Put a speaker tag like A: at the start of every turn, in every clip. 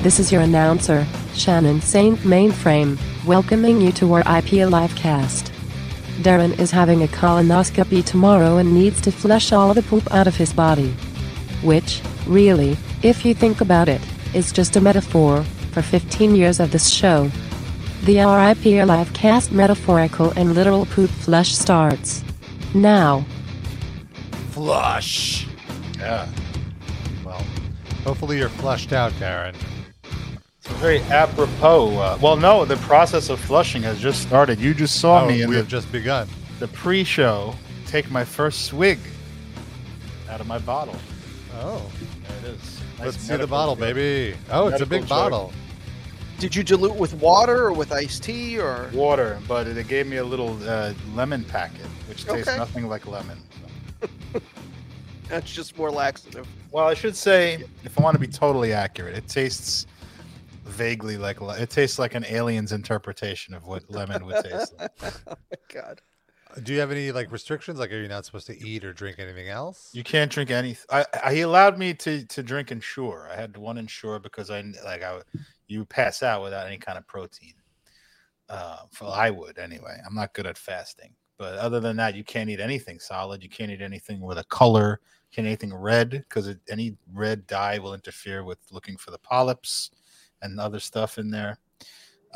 A: This is your announcer, Shannon Saint Mainframe, welcoming you to our IP Livecast. Darren is having a colonoscopy tomorrow and needs to flush all the poop out of his body. Which, really, if you think about it, is just a metaphor for 15 years of this show. The RIP Livecast metaphorical and literal poop flush starts. Now.
B: Flush.
C: Yeah.
B: Well, hopefully you're flushed out, Darren.
C: It's very apropos. Uh, well, no, the process of flushing has just started. You just saw
B: Oh,
C: me in
B: we
C: the,
B: have just begun.
C: the pre-show take my first swig out of my bottle.
B: Oh,
C: There it is. Nice
B: let's see the bottle,
C: joke.
B: baby. Oh, it's a big
C: joke.
B: bottle.
D: Did you dilute with water or with iced tea or?
C: Water, but they gave me a little uh, lemon packet, which tastes
D: Okay.
C: nothing like lemon.
D: That's just more laxative.
C: Well, I should say, if I want to be totally accurate, it tastes vaguely like it tastes like an alien's interpretation of what lemon would taste like.
D: oh my god.
B: Do you have any like restrictions? Like, are you not supposed to eat or drink anything else?
C: You can't drink any. I, I he allowed me to to drink Ensure. I had one Ensure because I like I you pass out without any kind of protein. Uh, well, I would anyway. I'm not good at fasting, but other than that, you can't eat anything solid. You can't eat anything with a color. You can't anything red because any red dye will interfere with looking for the polyps and other stuff in there.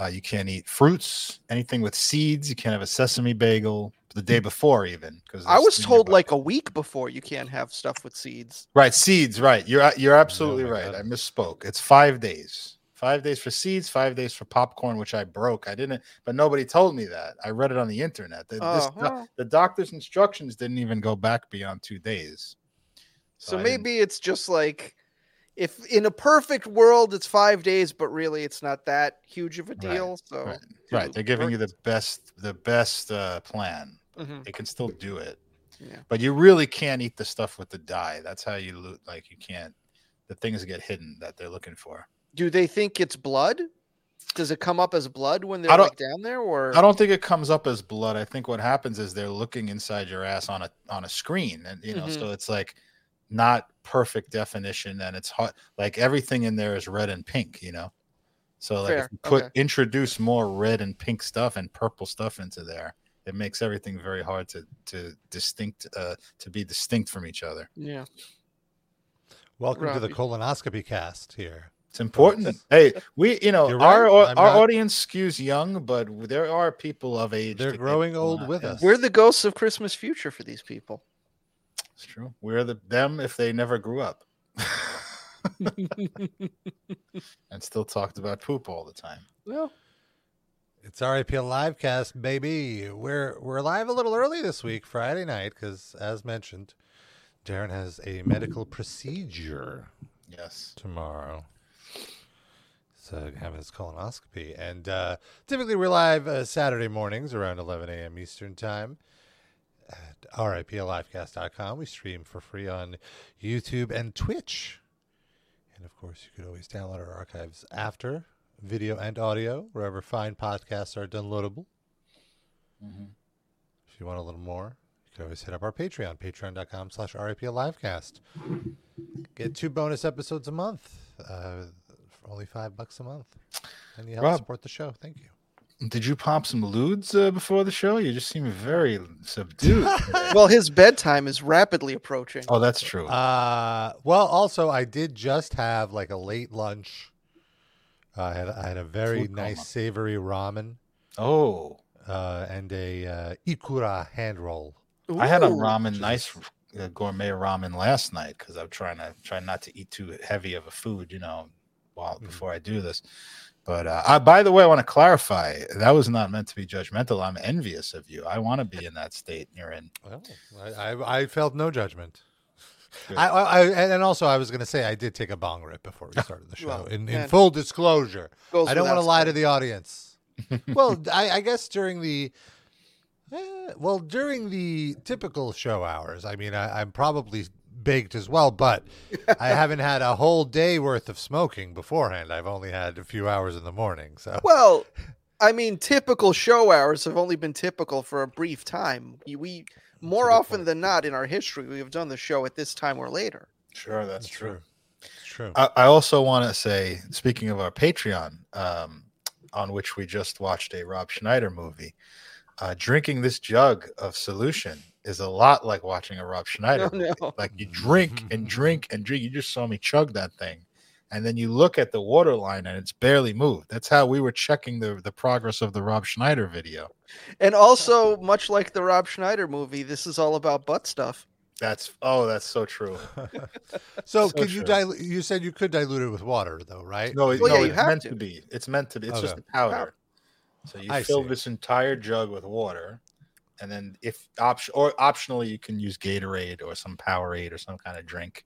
C: Uh, you can't eat fruits, anything with seeds. You can't have a sesame bagel the day hmm. before, even because
D: I was told like a week before you can't have stuff with seeds.
C: Right, seeds. Right, you're uh, you're absolutely oh
B: my
C: right.
B: God.
C: I misspoke. It's five days. Five days for seeds. Five days for popcorn, which I broke. I didn't, but nobody told me that. I read it on the internet. The, this
D: Oh,
C: doc-
D: well.
C: the doctor's instructions didn't even go back beyond two days.
D: So
C: I didn't-
D: maybe it's just like if in a perfect world it's five days, but really it's not that huge of a
C: Right,
D: deal. So
C: right, right. They're giving you the best the best uh, plan.
D: Mhm.
C: They can still do it,
D: Yeah.
C: but you really can't eat the stuff with the dye. That's how you lo- like. You can't. The things get hidden that they're looking for.
D: Do they think it's blood? Does it come up as blood when they're like down there, or
C: I don't think it comes up as blood. I think what happens is they're looking inside your ass on a on a screen, and you know,
D: Mhm.
C: so it's like not perfect definition, and it's hot. Like everything in there is red and pink, you know. So like
D: Fair,
C: if you put
D: okay.
C: introduce more red and pink stuff and purple stuff into there, it makes everything very hard to to distinct uh, to be distinct from each other.
D: yeah?
B: Welcome to the colonoscopy cast here.
C: It's important. hey, we you know
B: You're
C: our
B: I'm
C: our
B: not-
C: audience skews young, but there are people of age.
B: They're growing old with us.
D: We're the ghosts of Christmas future for these people.
C: It's true. We're the them if they never grew up. and still talked about poop all the time.
D: well,
B: It's RIP Livecast, baby. We're we're live a little early this week, Friday night, because as mentioned, Darren has a medical procedure
C: Yes.
B: tomorrow. So having his colonoscopy, and uh, typically we're live uh, Saturday mornings around 11 a.m. Eastern time at riplivecast.com. We stream for free on YouTube and Twitch, and of course you could always download our archives after video and audio wherever fine podcasts are downloadable.
C: Mhm.
B: If you want a little more, you can always hit up our Patreon, patreon.com slash riplivecast. Get two bonus episodes a month uh, for only five bucks a month. And you help
C: Rob.
B: support the show. Thank you.
C: Did you pop some ludes uh, before the show? You just seem very subdued.
D: well, his bedtime is rapidly approaching.
C: oh, that's true.
B: Uh, well, also, I did just have like a late lunch. Uh, I had I had a very
C: Food
B: nice
C: coma.
B: savory ramen
C: oh,
B: uh, and a uh, ikura hand roll.
C: I had a
D: Ooh.
C: ramen, nice uh, gourmet ramen last night because I'm trying to try not to eat too heavy of a food, you know, while
B: Mhm.
C: before I do this. But uh, I, by the way, I want to clarify that was not meant to be judgmental. I'm envious of you. I want to be in that state you're in.
B: Well, I, I, felt no judgment. I, I, and also I was going to say I did take a bong rip before we started the show.
D: Well,
B: in, in full disclosure, I don't want to lie to the audience. well, I, I guess during the eh, well during the typical show hours, I mean, I, I'm probably baked as well, but I haven't had a whole day worth of smoking beforehand. I've only had a few hours in the morning, so
D: Well, I mean, typical show hours have only been typical for a brief time. We- We more often
B: point.
D: than not in our history we have done the show at this time or later.
C: Sure, that's true.
B: It's true.
C: I, I also want to say, speaking of our Patreon, um, on which we just watched a Rob Schneider movie, uh, drinking this jug of solution is a lot like watching a Rob Schneider.
D: Oh,
C: movie.
D: no.
C: Like you drink and drink and drink. You just saw me chug that thing. And then you look at the water line and it's barely moved. That's how we were checking the, the progress of the Rob Schneider video.
D: And also, much like the Rob Schneider movie, this is all about butt stuff.
C: That's oh, that's so true.
B: so,
C: so
B: could you dilute? You said you could dilute it with water, though, right?
C: No, it-
D: Well,
C: no,
D: yeah,
C: it's meant
D: to.
C: to. be. It's meant to be. It's just
B: Okay.
C: a powder. So you
B: I
C: fill
B: see.
C: this entire jug with water, and then if option or optionally you can use Gatorade or some Powerade or some kind of drink,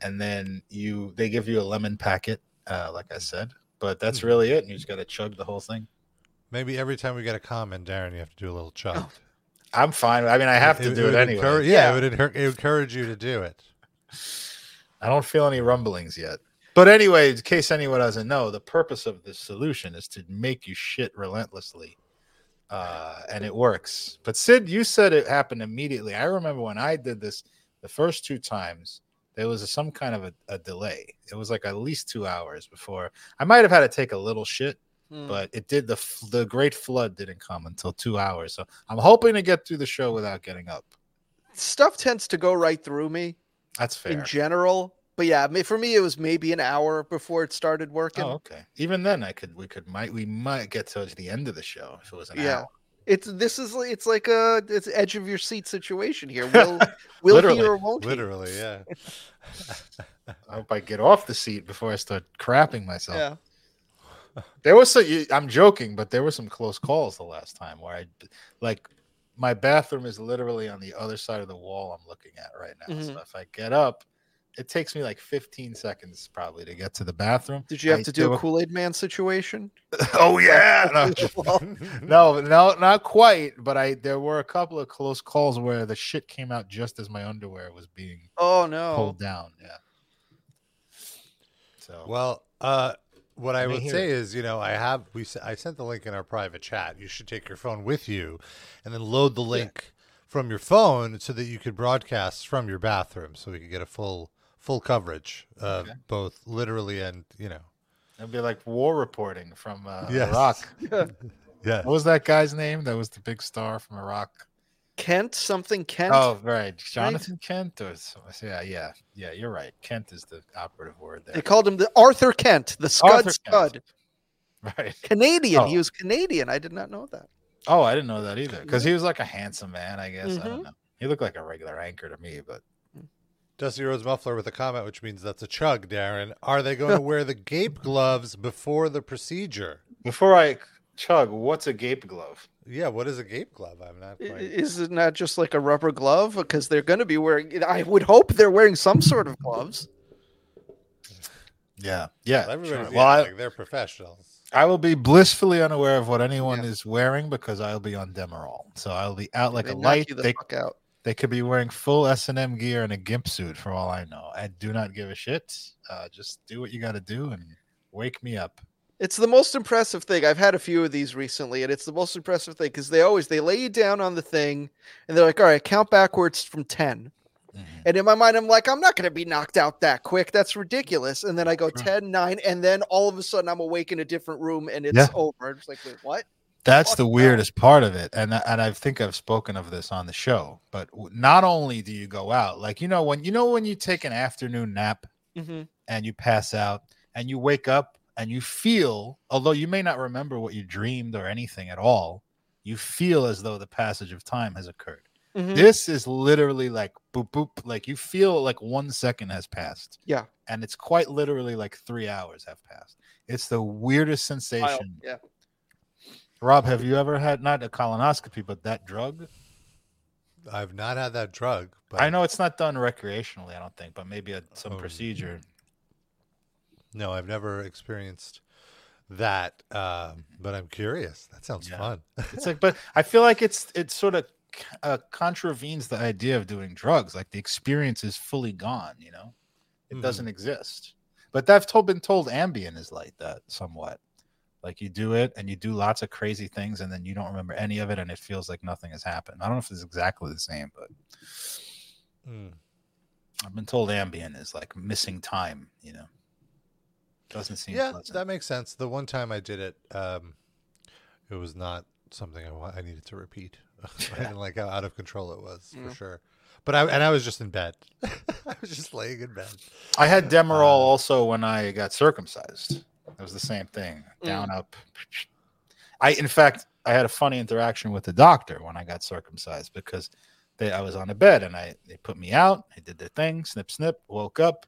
C: and then you they give you a lemon packet, uh, like I said. But that's
B: Mhm.
C: really it. And you just got to chug the whole thing.
B: Maybe every time we get a comment, Darren, you have to do a little chug.
C: I'm fine. I mean, I have to do it,
B: would
C: anyway.
B: encourage- yeah,
D: Yeah.
B: it would encour- encourage you to do it.
C: I don't feel any rumblings yet. But anyway, in case anyone doesn't know, the purpose of this solution is to make you shit relentlessly. Uh, and it works. But Sid, you said it happened immediately. I remember when I did this the first two times, there was some kind of a, a delay. It was like at least two hours before I might have had to take a little shit,
D: Hmm.
C: but it did the the great flood didn't come until two hours. So I'm hoping to get through the show without getting up.
D: Stuff tends to go right through me
C: That's fair.
D: in general. But yeah, for me, it was maybe an hour before it started working.
C: Oh, okay. Even then, I could we could might we might get to the end of the show if it was an
D: Yeah.
C: hour.
D: It's this is it's like a it's edge of your seat situation here. Will will he
C: Literally.
D: or won't he?
B: Literally, yeah.
C: I hope I get off the seat before I start crapping myself.
D: Yeah.
C: There was some. I'm joking, but there were some close calls the last time where I, like, my bathroom is literally on the other side of the wall I'm looking at right now. So
D: Mhm.
C: if I get up, it takes me like 15 seconds probably to get to the bathroom.
D: Did you have
C: I
D: to do
C: do-
D: a Kool Aid Man situation?
C: oh yeah, no, no, no, not quite. But I there were a couple of close calls where the shit came out just as my underwear was being
D: oh no.
C: pulled down. Yeah. So
B: Well, uh, what I
C: Let
B: would say is, you know, I have we s- I sent the link in our private chat. You should take your phone with you, and then load the link from your phone so that you could broadcast from your bathroom, so we could get a full full coverage, uh,
C: Okay.
B: both literally and you know.
C: it'd be like war reporting from uh,
B: Yes.
C: Iraq.
B: Yeah.
C: What was that guy's name? That was the big star from Iraq.
D: Kent something Kent.
C: Oh, right, Jonathan Kent. Or some- yeah, yeah, yeah. You're right. Kent is the operative word there.
D: They called him the Arthur Kent, the Scud
C: Arthur Kent.
D: Scud.
C: Right.
D: Canadian. He
C: Oh.
D: was Canadian. I did not know that.
C: Oh, I didn't know that either. Because he was like a handsome man. I guess I
D: Mhm.
C: don't know. He looked like a regular anchor to me, but
B: Dusty Rose Muffler with a comment, which means that's a chug, Darren. Are they going to wear the gape gloves before the procedure?
C: before I chug, what's a gape glove?
B: Yeah, what is a gape glove? I'm not
D: I-
B: quite.
D: Is it not just like a rubber glove? Because they're going to be wearing. I would hope they're wearing some sort of gloves.
C: Yeah, yeah.
B: Everybody's
C: sure.
B: yeah,
C: Well, I,
B: like, they're professionals.
C: I will be blissfully unaware of what anyone
D: Yeah.
C: is wearing because I'll be on Demerol. So I'll be out like
D: they
C: a
D: knock
C: light.
D: you the
C: They,
D: fuck out.
C: They could be wearing full S and M gear and a gimp suit for all I know. I do not give a shit. Uh, just do what you got to do and wake me up.
D: It's the most impressive thing. I've had a few of these recently, and it's the most impressive thing because they always they lay you down on the thing, and they're like, "All right, count backwards from 10. And in my mind, I'm like, I'm not going to be knocked out that quick. That's ridiculous. And then I go
C: Sure.
D: 10, 9, and then all of a sudden I'm awake in a different room and it's
C: Yeah.
D: over. I'm just like, wait, what?
C: That's the weirdest part of it, and and I think I've spoken of this on the show. But not only do you go out, like you know when you know when you take an afternoon nap
D: Mm-hmm.
C: and you pass out and you wake up and you feel, although you may not remember what you dreamed or anything at all, you feel as though the passage of time has occurred.
D: Mm-hmm.
C: This is literally like boop boop, like you feel like one second has passed.
D: Yeah.
C: and it's quite literally like three hours have passed. It's the weirdest sensation.
D: Yeah.
C: Rob, have you ever had not a colonoscopy, but that drug?
B: I've not had that drug, but
C: I know it's not done recreationally, I don't think, but maybe a, some
B: Oh.
C: procedure.
B: No, I've never experienced that. Um, but I'm curious. That sounds
C: Yeah.
B: fun.
C: It's like, but I feel like it's it sort of uh, contravenes the idea of doing drugs. Like the experience is fully gone. You know, it
B: Mhm.
C: doesn't exist. But I've told been told Ambien is like that somewhat. Like you do it and you do lots of crazy things, and then you don't remember any of it, and it feels like nothing has happened. I don't know if it's exactly the same, but
B: Mm.
C: I've been told Ambien is like missing time. You know, doesn't seem
B: Yeah,
C: pleasant.
B: that makes sense. The one time I did it, um, it was not something I, wa- I needed to repeat. I didn't like how out of control it was
D: Yeah.
B: for sure. But I and I was just in bed. I was just laying in bed.
C: I had Demerol
B: Uh,
C: also when I got circumcised. It was the same thing. Down mm. up. I in fact I had a funny interaction with the doctor when I got circumcised because they, I was on a bed and I they put me out. They did their thing. Snip snip. Woke up,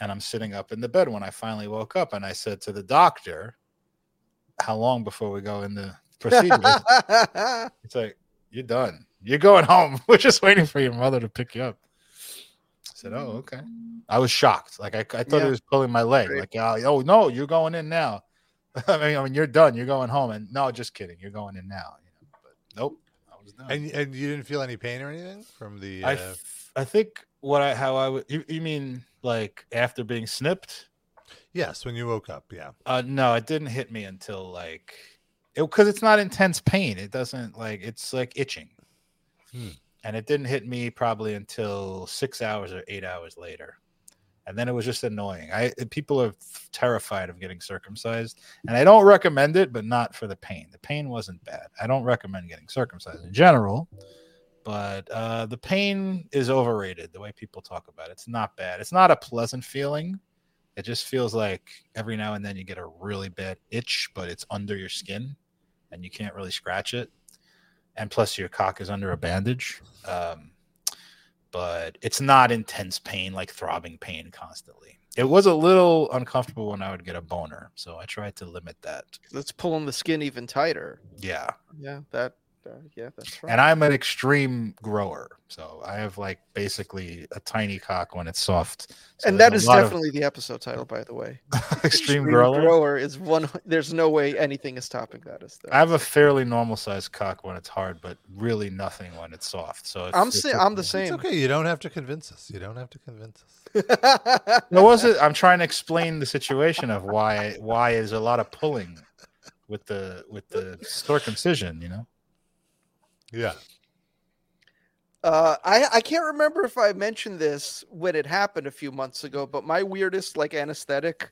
C: and I'm sitting up in the bed when I finally woke up. And I said to the doctor, "How long before we go in the procedure?" It's like, you're done. You're going home. We're just waiting for your mother to pick you up. I said, oh, okay. I was shocked. Like I, I thought
D: Yeah.
C: he was pulling my leg.
D: Right.
C: Like, oh, oh, no, you're going in now. I mean, I mean, you're done. You're going home. And no, just kidding. You're going in now. You know, but nope, I was done.
B: And and you didn't feel any pain or anything from the.
C: I,
B: Uh,
C: f- I think what I, how I would, you, you mean like after being snipped?
B: yes, when you woke up, yeah.
C: Uh, no, it didn't hit me until like, it because it's not intense pain. It doesn't like it's like itching,
B: Hmm.
C: And it didn't hit me probably until six hours or eight hours later, and then it was just annoying. I people are terrified of getting circumcised, and I don't recommend it, but not for the pain. The pain wasn't bad. I don't recommend getting circumcised in general, but uh, the pain is overrated. The way people talk about it, it's not bad. It's not a pleasant feeling. It just feels like every now and then you get a really bad itch, but it's under your skin and you can't really scratch it. And plus, your cock is under a bandage. Um, but it's not intense pain, like throbbing pain constantly. It was a little uncomfortable when I would get a boner. So I tried to limit that.
D: That's pulling the skin even tighter.
C: Yeah.
D: Yeah, that. Uh, yeah, that's right.
C: And I'm an extreme grower. So I have like basically a tiny cock when it's soft. So
D: and that is
C: there's
D: is
C: a lot of
D: definitely the episode title, by the way.
C: extreme grower.
D: grower is one. There's no way anything is topping that. Is there?
C: I have a fairly normal sized cock when it's hard, but really nothing when it's soft. So if-
D: I'm
C: if
D: sa-
C: it-
D: I'm the
B: It's
D: same.
B: okay. You don't have to convince us. You don't have to convince us.
C: It wasn't. I'm trying to explain the situation of why why is a lot of pulling with the with the circumcision. You know,
B: Yeah.
D: Uh, I I can't remember if I mentioned this when it happened a few months ago, but my weirdest like anesthetic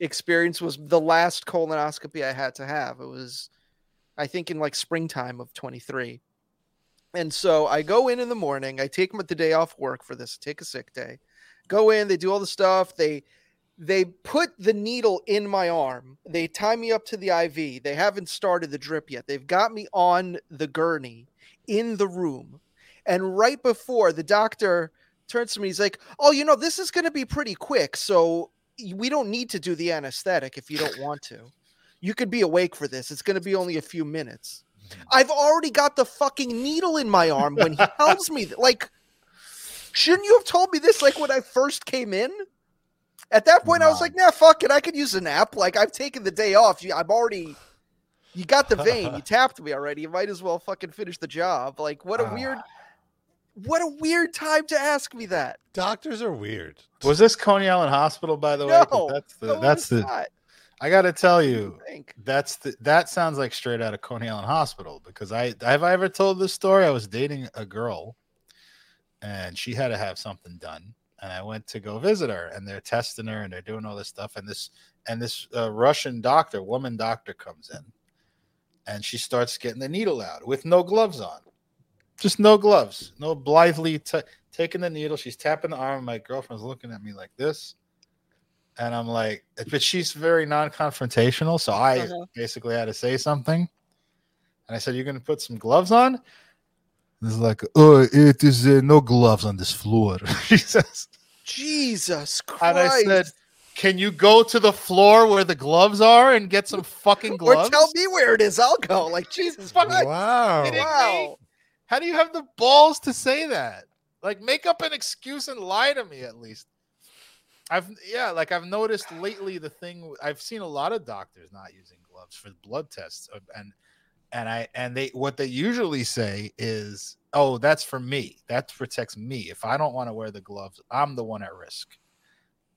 D: experience was the last colonoscopy I had to have. It was, I think, in like springtime of 23. And so I go in in the morning. I take the day off work for this. Take a sick day. Go in. They do all the stuff. They they put the needle in my arm. They tie me up to the IV. They haven't started the drip yet. They've got me on the gurney in the room. And right before the doctor turns to me, he's like, Oh, you know, this is going to be pretty quick. So we don't need to do the anesthetic if you don't want to. You could be awake for this. It's going to be only a few minutes. Mm-hmm. I've already got the fucking needle in my arm when he tells me that. Like, shouldn't you have told me this like when I first came in? At that point, I was like, nah, fuck it. I could use a nap. Like, I've taken the day off. You, I'm already. You got the vein. You tapped me already. You might as well fucking finish the job. Like, what a
C: Ah.
D: weird, what a weird time to ask me that.
B: Doctors are weird.
C: was this Coney Island Hospital, by the way? 'Cause
D: No,
C: that's the
D: No,
C: that's the.
D: not.
C: I got to tell you,
D: think.
C: that's the that sounds like straight out of Coney Island Hospital because I have I ever told this story? I was dating a girl, and she had to have something done, and I went to go visit her, and they're testing her, and they're doing all this stuff, and this and this uh, Russian doctor, woman doctor, comes in, and she starts getting the needle out with no gloves on, just no gloves, no blithely t- taking the needle. She's tapping the arm. My girlfriend's looking at me like this. And I'm like, but she's very non-confrontational, so I
D: Uh-huh.
C: basically had to say something. And I said, "You're gonna put some gloves on." It's like, oh, it is uh, no gloves on this floor. she says,
D: Jesus Christ.
C: and I said, "Can you go to the floor where the gloves are and get some fucking gloves?
D: or
C: gloves?"
D: tell me where it is. I'll go. Like, Jesus
C: Fucking-
D: Christ.
B: Wow.
D: Wow.
C: How do you have the balls to say that? Like, make up an excuse and lie to me at least. I've yeah, like I've noticed lately the thing. I've seen a lot of doctors not using gloves for blood tests, uh, and and I and they what they usually say is, "Oh, that's for me. That protects me. If I don't want to wear the gloves, I'm the one at risk."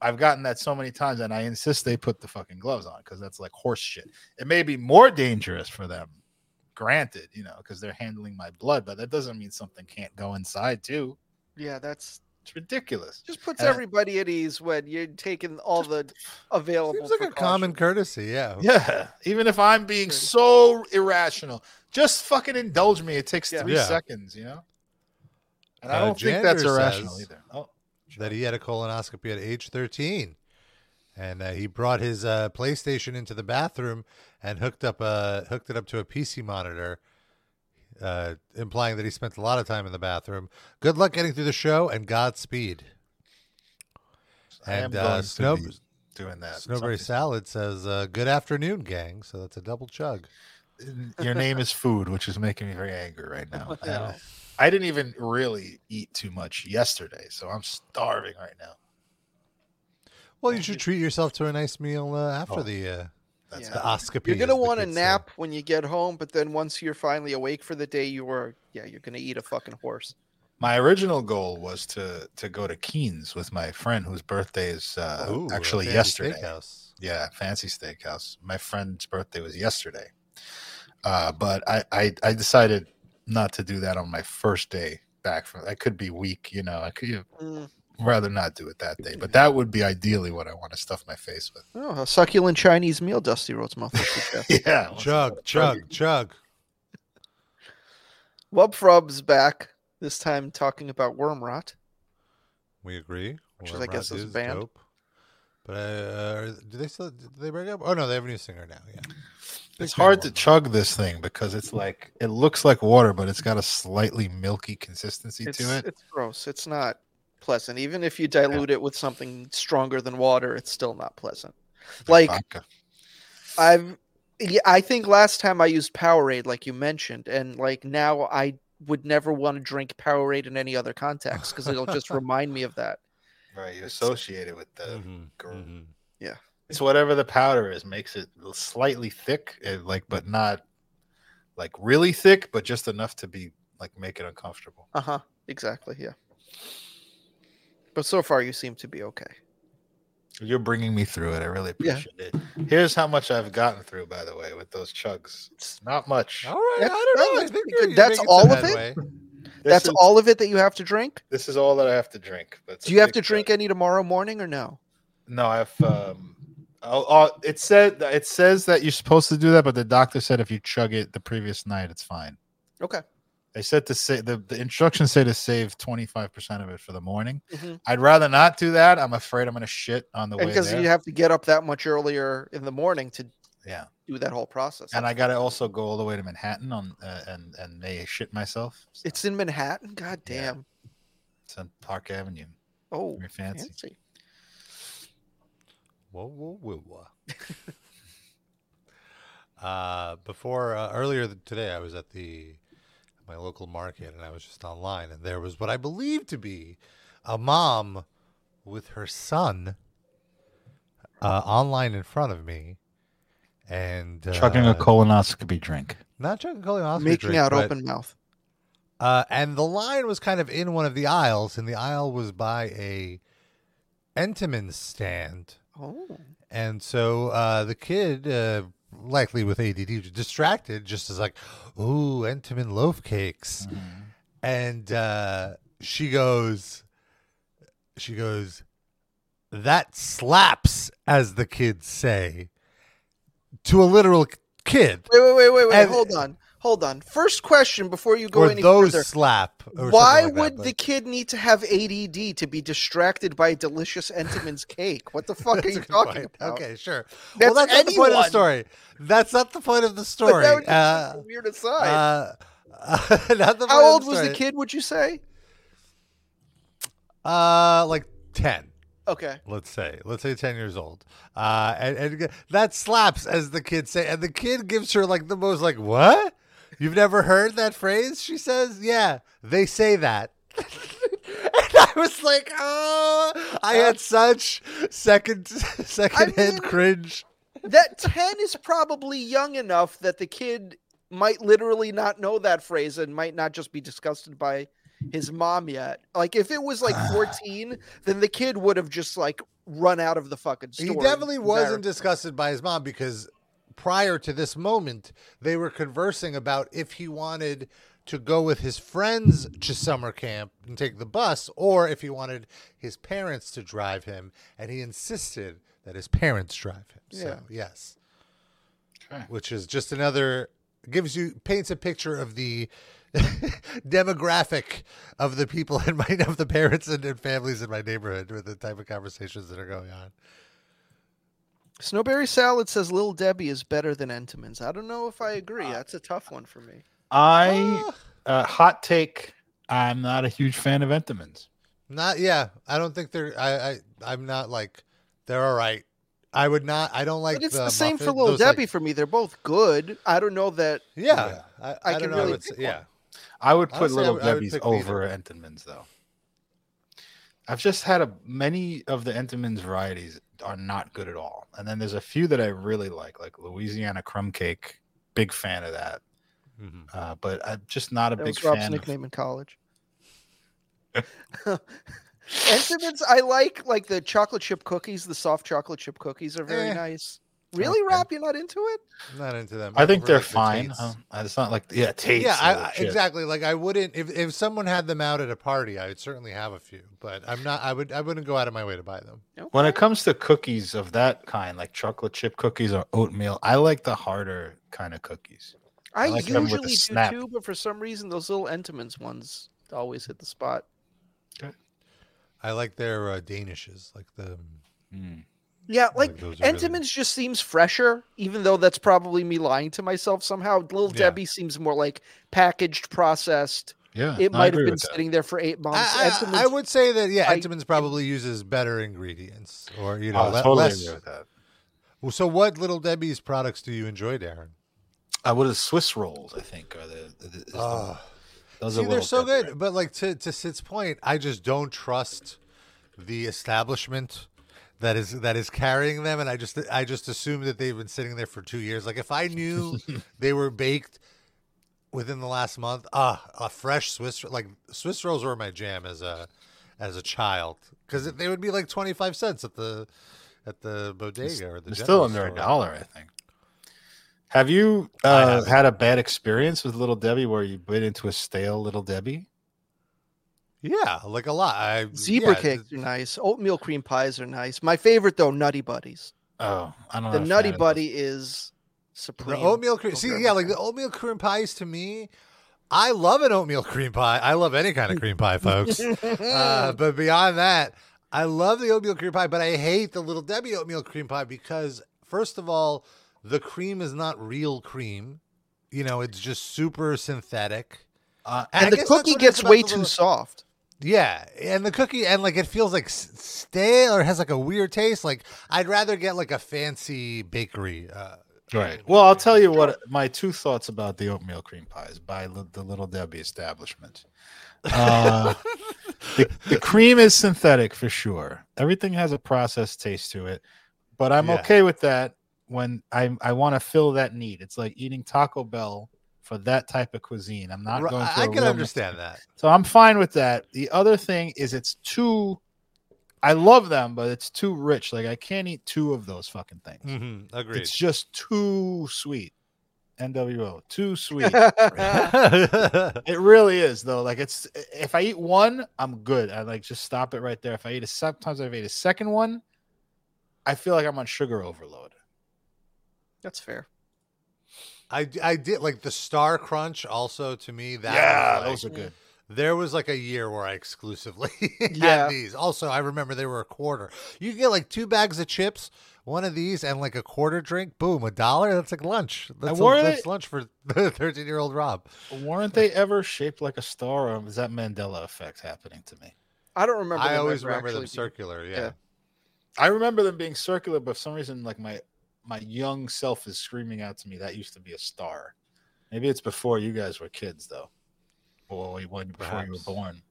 C: I've gotten that so many times, and I insist they put the fucking gloves on because that's like horse shit. It may be more dangerous for them, granted, you know, because they're handling my blood, but that doesn't mean something can't go inside too.
D: Yeah, that's
C: It's ridiculous.
D: Just puts
C: And-
D: everybody at ease when you're taking all the available.
B: Seems like a common courtesy. Yeah.
C: Yeah, even if I'm being so irrational, just fucking indulge me. It takes
D: Yeah.
C: three
B: Yeah.
C: seconds, you know. And I
B: Uh,
C: don't think that's irrational either. Oh,
B: that he had a colonoscopy at age 13 and uh, he brought his uh, playstation into the bathroom and hooked up a hooked it up to a pc monitor uh, implying that he spent a lot of time in the bathroom good luck getting through the show and godspeed
C: I am
B: and
C: going
B: uh,
C: to
B: snow,
C: be doing that.
B: snowberry
C: Something-
B: salad says uh, good afternoon gang so that's a double chug
C: Your name is food, which is making me very angry right now. I, I didn't even really eat too much yesterday, so I'm starving right now.
B: well you should treat yourself to a nice meal uh, after
C: Oh.
B: the uh,
C: That's
D: Yeah.
B: the oscopy
D: You're gonna want a
B: kids say.
D: nap when you get home, but then once you're finally awake for the day, you are yeah, you're gonna eat a fucking horse.
C: My original goal was to to go to Keen's with my friend whose birthday is uh,
B: Ooh,
C: actually
B: fancy
C: yesterday.
B: steakhouse.
C: Yeah, fancy steakhouse. My friend's birthday was yesterday, uh, but I, I I decided not to do that on my first day back from. I could be weak, you know. I could
D: Mm.
C: Rather not do it that day, but that would be ideally what I want to stuff my face with.
D: Oh, a succulent Chinese meal, Dusty Roadsmouth. would suggest.
C: Yeah,
B: chug chug chug
D: Wubfrub's back this time talking about Wormrot.
B: We agree.
D: Which is, I
B: Worm
D: guess, is
B: is
D: banned.
B: dope. But uh, do they still do they break up? Oh no, they have a new singer now. Yeah, Big
C: It's hard to
B: Rot.
C: chug this thing because it's like it looks like water, but it's got a slightly milky consistency
D: It's,
C: to it.
D: it's gross. It's not pleasant. Even if you dilute it with something stronger than water, it's still not pleasant. Like
C: vodka.
D: I've, yeah, I think last time I used Powerade, like you mentioned, and like now I would never want to drink Powerade in any other context because it'll just remind me of that.
C: right, you associate it with the.
B: Mhm,
C: gr-
B: mhm.
C: It's whatever the powder is makes it slightly thick, eh, like but not like really thick, but just enough to be like make it uncomfortable.
D: Uh huh. Exactly. Yeah. But so far, you seem to be okay.
C: You're bringing me through it. I really
D: Yeah.
C: appreciate it. Here's how much I've gotten through, by the way, with those chugs. It's not much.
B: All right,
D: That's-
B: I don't know. I
D: that's
B: think you're,
D: good.
B: you're
D: all of it? That's
C: is,
D: all of it that you have to drink.
C: This is all that I have to drink. But
D: Do you have to drink
C: chug.
D: any tomorrow morning or no?
C: No, I've. Um, I'll, I'll, it said it says that you're supposed to do that, but the doctor said if you chug it the previous night, it's fine.
D: Okay.
C: They said to say the, the instructions say to save 25% of it for the morning.
D: Mhm.
C: I'd rather not do that. I'm afraid I'm going to shit on the
D: And
C: way
D: because
C: there.
D: you have to get up that much earlier in the morning to
C: yeah.
D: do that whole process.
C: And I got to also go all the way to Manhattan on uh, and and may shit myself. So
D: it's in Manhattan. God
C: Yeah.
D: damn.
C: it's on Park Avenue.
D: Oh,
C: Very fancy.
D: fancy.
B: Whoa, whoa, whoa, whoa. uh, before uh, earlier today, I was at the my local market, and I was just online, and there was what I believe to be a mom with her son uh, online in front of me, and uh,
C: Chugging a colonoscopy drink.
B: not chugging a colonoscopy drink.
D: Making
B: drink,
D: out
B: but-
D: open mouth.
B: uh, and the line was kind of in one of the aisles, and the aisle was by a Entenmann's stand.
D: Oh.
B: And so uh, the kid, uh, likely with ADD, distracted, just as like, "Ooh, Entenmann loaf cakes," and uh, she goes, she goes, "That slaps," as the kids say, to a literal kid.
D: Wait, wait, wait, wait, wait.
B: And-
D: hold on. Hold on. First question before you go
B: Or
D: any
B: those
D: further.
B: slap. or
D: Why
B: like
D: would
B: but-
D: the kid need to have ADD to be distracted by a delicious Entenmann's cake? What the fuck are you talking
B: point.
D: about?
B: Okay, sure.
D: That's
B: well, that's not the point of the story. That's not the point of the story.
D: But that just
B: Uh,
D: weird aside.
B: uh, the point
D: How old was the kid? Would you say?
B: Uh, like ten.
D: Okay.
B: Let's say, let's say ten years old. Uh, and, and that slaps, as the kids say, and the kid gives her like the most like what? You've never heard that phrase? She says, "Yeah, they say that." and I was like, "Oh, I had such second second hand
D: mean-
B: cringe."
D: That 10 is probably young enough that the kid might literally not know that phrase and might not just be disgusted by his mom yet. Like if it was like 14, then the kid would have just like run out of the fucking store.
B: He definitely wasn't disgusted by his mom because prior to this moment, they were conversing about if he wanted to go with his friends to summer camp and take the bus, or if he wanted his parents to drive him, and he insisted that his parents drive him. So
D: Yeah.
B: yes,
C: Okay.
B: which is just another gives you paints a picture of the demographic of the people in my of the parents and, and families in my neighborhood with the type of conversations that are going on.
D: Snowberry salad says Little Debbie is better than Entenmann's. I don't know if I agree. That's a tough one for me.
C: I
B: Ah,
C: uh, hot take. I'm not a huge fan of Entenmann's.
B: not yeah. I don't think they're. I, I I'm not like they're all right. I would not. I don't like.
D: But it's
B: the,
D: the, same for Little
B: those, like-
D: Debbie for me. They're both good. I don't know that.
B: yeah, I, I,
D: I
B: don't
D: can
B: know.
D: really
B: It's,
D: pick
B: yeah,
D: one.
C: I would put
B: Honestly,
C: Little
B: would-
C: Debbie's over Entenmann's though. I've just had a many of the Entenmann's varieties are not good at all, and then there's a few that I really like, like Louisiana crumb cake. Big fan of that,
B: Mhm.
C: uh, but I'm just not a
D: That
C: big
D: was Rob's
C: fan. Of,
D: nickname in college. Entenmann's, I like like the chocolate chip cookies. The soft chocolate chip cookies are very
B: Eh.
D: nice. Really,
B: Okay.
D: Rob? You're not into it?
B: I'm not into them.
C: I think they're
B: like,
C: fine.
B: Tates.
C: huh? It's not like yeah, Tate's.
B: yeah, I,
C: or
B: I-
C: shit.
B: exactly. Like I wouldn't if if someone had them out at a party, I would certainly have a few, but I'm not. I would I wouldn't go out of my way to buy them.
C: When it comes to cookies of that kind, like chocolate chip cookies or oatmeal, I like the harder kind of cookies.
D: I,
C: I like them with the
D: usually do
C: snap.
D: too, but for some reason, those little Entenmann's ones always hit the spot.
B: I like their uh, Danishes, like the.
C: Mm.
D: Yeah,
B: Like,
D: like
B: those really-
D: Entenmann's just seems fresher, even though that's probably me lying to myself somehow. Little
B: Yeah.
D: Debbie seems more like packaged, processed.
C: Yeah,
D: It
C: no,
D: might have been
C: with that.
D: sitting there for eight months.
B: I, I, I would say that yeah,
D: I-
B: Entenmann's probably uses better ingredients, or you know,
C: Oh,
B: le-
C: totally
B: less.
C: agree with that.
B: Well, So, what Little Debbie's products do you enjoy, Darren?
C: I uh, what is Swiss rolls? I think are the, the, is the-
B: Oh,
C: those
B: see,
C: are
B: they're so
C: Debbie,
B: good, but like to to Sid's point, I just don't trust the establishment that is that is carrying them, and I just I just assume that they've been sitting there for two years. Like if I knew they were baked within the last month, ah, a fresh Swiss like Swiss rolls were my jam as a as a child because they would be like twenty five cents at the at the bodega or the
C: They're still under a dollar, I think. Have you uh, had a bad experience with Little Debbie where you bit into a stale Little Debbie?
B: Yeah, like a lot. I
D: Zebra
B: yeah,
D: cakes are nice. Oatmeal cream pies are nice. My favorite though, Nutty Buddies.
C: Oh, I don't know.
D: The Nutty Buddy is
B: The
D: supreme.
B: oatmeal cream. See, yeah, like the oatmeal cream pies to me, I love an oatmeal cream pie. I love any kind of cream pie, folks. uh, but beyond that, I love the oatmeal cream pie, but I hate the Little Debbie oatmeal cream pie because, first of all, the cream is not real cream. You know, it's just super synthetic.
C: Uh,
B: And
D: and the cookie
B: what it is
D: gets way too
B: little-
D: soft.
B: Yeah, and the cookie and like it feels like stale or has like a weird taste. Like I'd rather get like a fancy bakery. Uh,
C: Right. Well, I'll tell you what my two thoughts about the oatmeal cream pies by the Little Debbie establishment. Uh, the, the cream is synthetic for sure. Everything has a processed taste to it, but I'm
B: Yeah.
C: okay with that when I I want to fill that need. It's like eating Taco Bell for that type of cuisine. I'm not
B: Ri-
C: going. For
B: I
C: a
B: can understand that.
C: So I'm fine with that. The other thing is it's too. I love them, but it's too rich. Like I can't eat two of those fucking things.
B: Mm-hmm. Agreed.
C: It's just too sweet. NWO, too sweet. it really is though. Like it's if I eat one, I'm good. I like just stop it right there. If I eat a sometimes if I eat a second one, I feel like I'm on sugar overload.
D: That's fair.
B: I, I did like the Star Crunch. Also, to me, that
C: yeah,
B: was, like-
C: those are good.
B: There was like a year where I exclusively
D: Yeah.
B: had these. Also, I remember they were a quarter. You could get like two bags of chips, one of these, and like a quarter drink. Boom, a dollar. That's like lunch. That's,
C: were
B: that's
C: they-
B: lunch for the thirteen-year-old Rob.
C: Weren't they ever shaped like a star, or is that Mandela effect happening to me?
D: I don't remember.
B: I
D: them
B: always remember them
D: actually being-
B: circular. Yeah.
D: yeah.
C: I remember them being circular, but for some reason, like my my young self is screaming out to me that used to be a star. Maybe it's before you guys were kids, though, or when before you were born.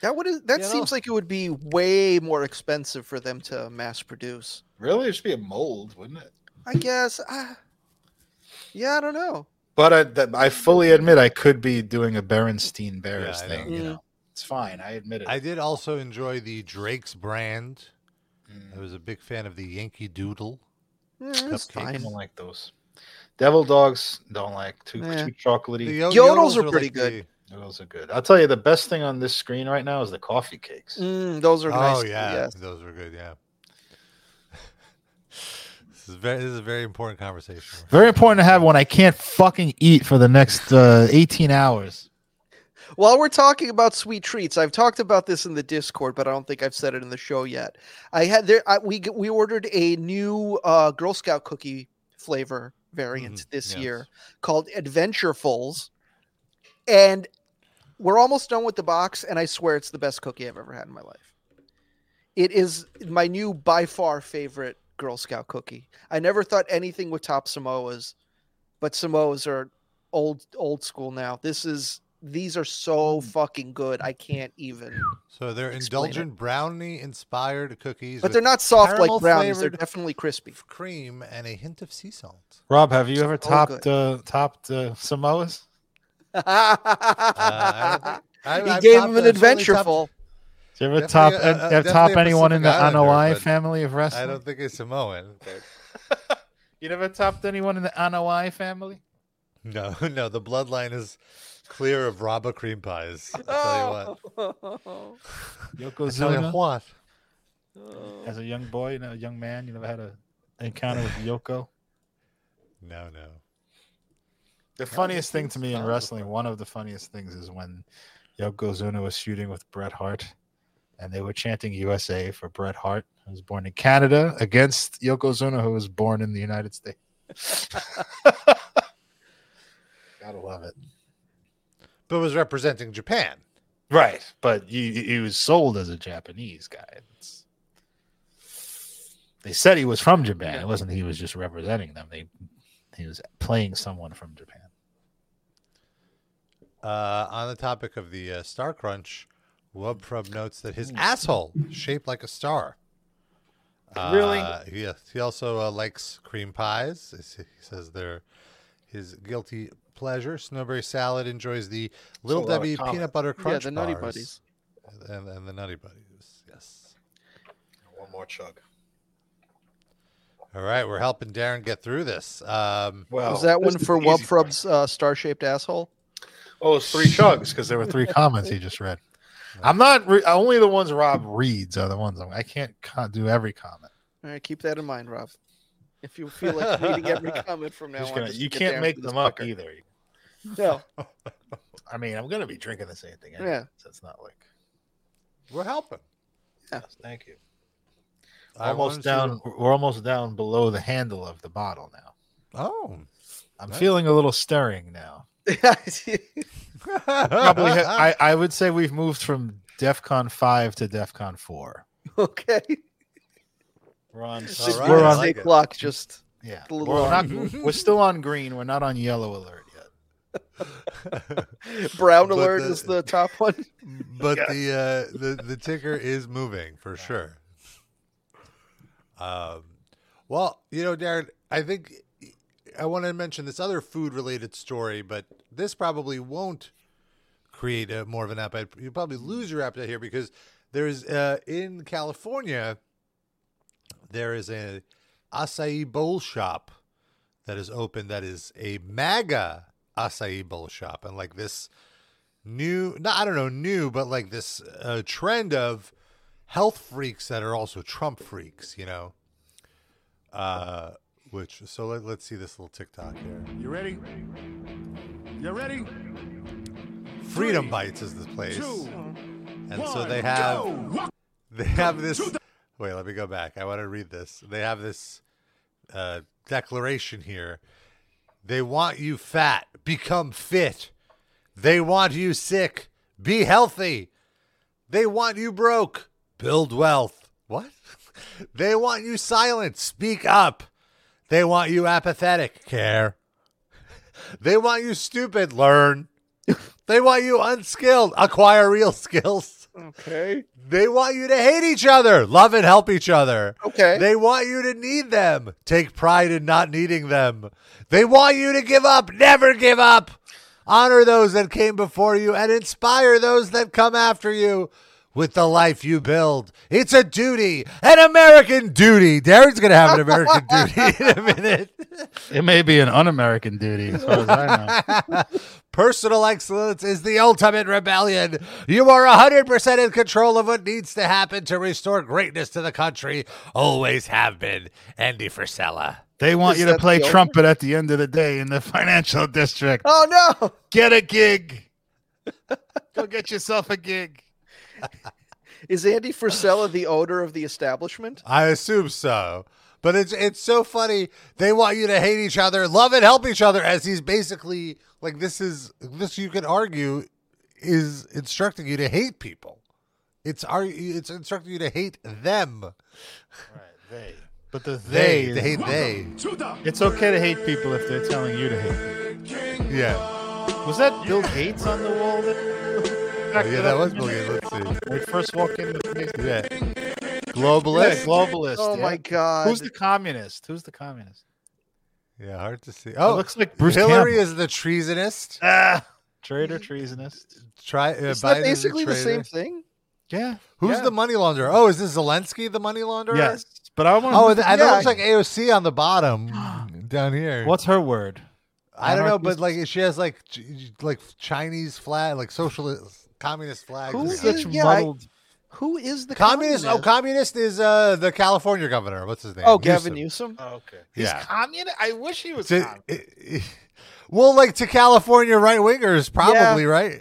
D: That would that
B: You know?
D: seems like it would be way more expensive for them to mass produce.
C: Really, it should be a mold, wouldn't it?
D: I guess. Uh, yeah, I don't know.
C: But I, that, I fully admit I could be doing a Berenstein Bears
B: Yeah,
C: thing.
D: know.
C: You
D: Mm.
C: know, it's fine. I admit it.
B: I did also enjoy the Drake's brand.
C: Mm,
B: I was a big fan of the Yankee Doodle.
D: Mm, it's
B: Cupcakes.
C: I don't like those. Devil dogs don't like too
D: Yeah.
C: too chocolatey.
B: The yo-
D: Yodels are
B: are
D: pretty
B: like
D: good.
B: the-
C: Those are good. I'll tell you, the best thing on this screen right now is the coffee cakes.
D: Mm, those are nice.
B: oh yeah,
D: yes.
B: those were good. Yeah. this is very. This is a very important conversation.
C: Very important to have when I can't fucking eat for the next uh, 18 hours.
D: While we're talking about sweet treats, I've talked about this in the Discord, but I don't think I've said it in the show yet. I had there. I, we we ordered a new uh, Girl Scout cookie flavor variant
B: Mhm,
D: this
B: yes.
D: year called Adventurefuls, and we're almost done with the box. And I swear it's the best cookie I've ever had in my life. It is my new by far favorite Girl Scout cookie. I never thought anything would top Samoas, but Samoas are old old school now. This is these are so fucking good. I can't even.
B: So they're indulgent brownie inspired cookies,
D: But they're not soft like brownies. They're definitely crispy.
B: cream and a hint of sea salt.
C: Rob, have you ever
D: So
C: topped uh, topped uh, Samoas?
B: Uh, I I-
D: he
B: I've
D: gave him an
B: I've certainly
D: adventure
B: topped-
D: full.
C: Did you ever
B: Definitely
C: top
B: a-
C: uh,
B: a-
C: have
B: definitely
C: top anyone in the
B: Pacific Islander, Anoa'i
C: family of wrestling?
B: I don't think it's Samoan. but-
C: You never topped anyone in the Anoa'i family?
B: No, no, the bloodline is clear of Rabba cream pies. I'll tell you what.
C: Yokozuna?
B: Tell you what.
C: As a young boy, you know, a young man, you never had a encounter with Yoko?
B: No, no.
C: The funniest thing to me in wrestling, one of the funniest things is when Yokozuna was shooting with Bret Hart and they were chanting USA for Bret Hart, who was born in Canada, against Yokozuna, who was born in the United States. Gotta love it.
B: But was representing Japan.
C: Right. But he, he was sold as a Japanese guy. It's- they said he was from Japan. It wasn't he was just representing them. They he was playing someone from Japan.
B: Uh, on the topic of the uh, Star Crunch, Wubfrub notes that his asshole shaped like a star.
C: Really?
B: Uh, he, he also uh, likes cream pies. He says they're his guilty pleasure. Snowberry salad enjoys the Little Debbie peanut butter crunch
D: Yeah,
B: crunch
D: the Nutty
B: bars.
D: Buddies.
B: And, and the Nutty Buddies. Yes.
C: One more chug.
B: All right, we're helping Darren get through this. Um,
C: Well,
D: Was that one for
C: the easy part.
D: Wubfrub's uh, star-shaped asshole?
C: Oh, it's three chugs because there were three comments he just read. I'm not re- only the ones Rob reads are the ones I'm, I can't con- do every comment.
D: All right, keep that in mind, Rob. If you feel like reading every comment from now
C: Just
D: on,
C: gonna-
D: just
C: you can't make them up
D: fucker.
C: either.
D: No,
C: I mean, I'm gonna be drinking the same thing. Anyway,
D: Yeah.
C: so it's not like.
B: we're helping.
C: Yes, thank you.
B: I
C: Almost down.
B: to-
C: We're almost down below the handle of the bottle now.
B: Oh.
C: I'm
B: Nice.
C: feeling a little stirring now. Probably, I, I would say we've moved from DEFCON five to DEFCON four.
D: okay.
C: We're on.
B: All right,
C: we're on.
B: like it.
D: clock just
C: yeah,
D: a little
C: we're, not, we're still on green. We're not on yellow alert yet.
D: brown
B: But
D: alert
B: the-
D: is the top one.
B: but
C: Yeah.
B: the uh, the the ticker is moving for sure. Um, well, you know, Darren, I think I want to mention this other food related story, but this probably won't create a, more of an appetite. You probably lose your appetite here because there's uh, in California there is a acai bowl shop that is open that is a MAGA acai bowl shop, and like this new not I don't know new, but like this uh, trend of health freaks that are also Trump freaks, you know. Uh, which so let, let's see this little TikTok here.
E: You ready? You ready?
B: Freedom
E: Three,
B: Bites is this place,
E: Two,
B: and so they have
E: go.
B: they have this. Wait, let me go back. I want to read this. They have this uh, declaration here. They want you fat, become fit. They want you sick, be healthy. They want you broke, build wealth. What? They want you silent, speak up. They want you apathetic, care. They want you stupid, learn. They want you unskilled, acquire real skills.
D: Okay.
B: They want you to hate each other, love and help each other.
D: Okay.
B: They want you to need them, take pride in not needing them. They want you to give up, never give up. Honor those that came before you and inspire those that come after you. With the life you build. It's a duty, an American duty. Darren's going to have an American duty in a minute.
C: It may be an un-American duty, as far as I know.
B: Personal excellence is the ultimate rebellion. You are 100% in control of what needs to happen to restore greatness to the country. Always have been. Andy Frisella.
C: They want
D: Is
C: you to play trumpet at the end of the day in the financial district.
D: Oh no!
C: Get a gig. Go get yourself a gig.
D: Is Andy Frisella the owner of the establishment?
B: I assume so. But it's it's so funny. They want you to hate each other, love and help each other as he's basically like this is this you could argue is instructing you to hate people. It's are it's instructing you to hate them.
C: Right, they. But the they,
B: They, they hate they.
C: It's okay to hate people if they're telling you to hate people.
B: Yeah.
C: Was that Bill Gates on the wall? That,
B: Yeah, that was Bill Gates. Let's see.
C: When we first walked in the place.
B: Yeah.
C: Yeah,
B: Globalist.
C: globalist.
D: Oh
C: yeah.
D: my god!
C: Who's the communist? Who's the communist?
B: Yeah, hard to see.
C: Oh, It
B: Oh,
C: looks like Bruce
B: Hillary
C: Campbell.
B: is the treasonist.
C: ah, traitor, treasonist.
B: Try uh,
D: Is
B: Biden
D: that
B: is
D: basically the
B: traitor.
D: same thing?
C: Yeah.
B: Who's
C: yeah.
B: the money launderer? Oh, is this Zelensky the money launderer?
C: Yes, but I want.
B: Oh, and and
D: Yeah.
B: it looks like AOC on the bottom down here.
C: what's her word?
B: I don't know, but like she has like like Chinese flag, like socialist, communist flag.
D: Who
B: and
D: is-
B: stuff.
C: Such
D: yeah, I-
C: muddled.
D: Who is the
B: communist? Oh,
D: communist?
B: communist is uh the California governor. What's his name?
D: Oh, Gavin
B: Newsom.
D: Newsom.
C: Oh, okay. He's
B: Yeah.
C: communist. I wish he was.
B: To-
C: communist.
B: Eh, eh, well, like to California right wingers, probably right.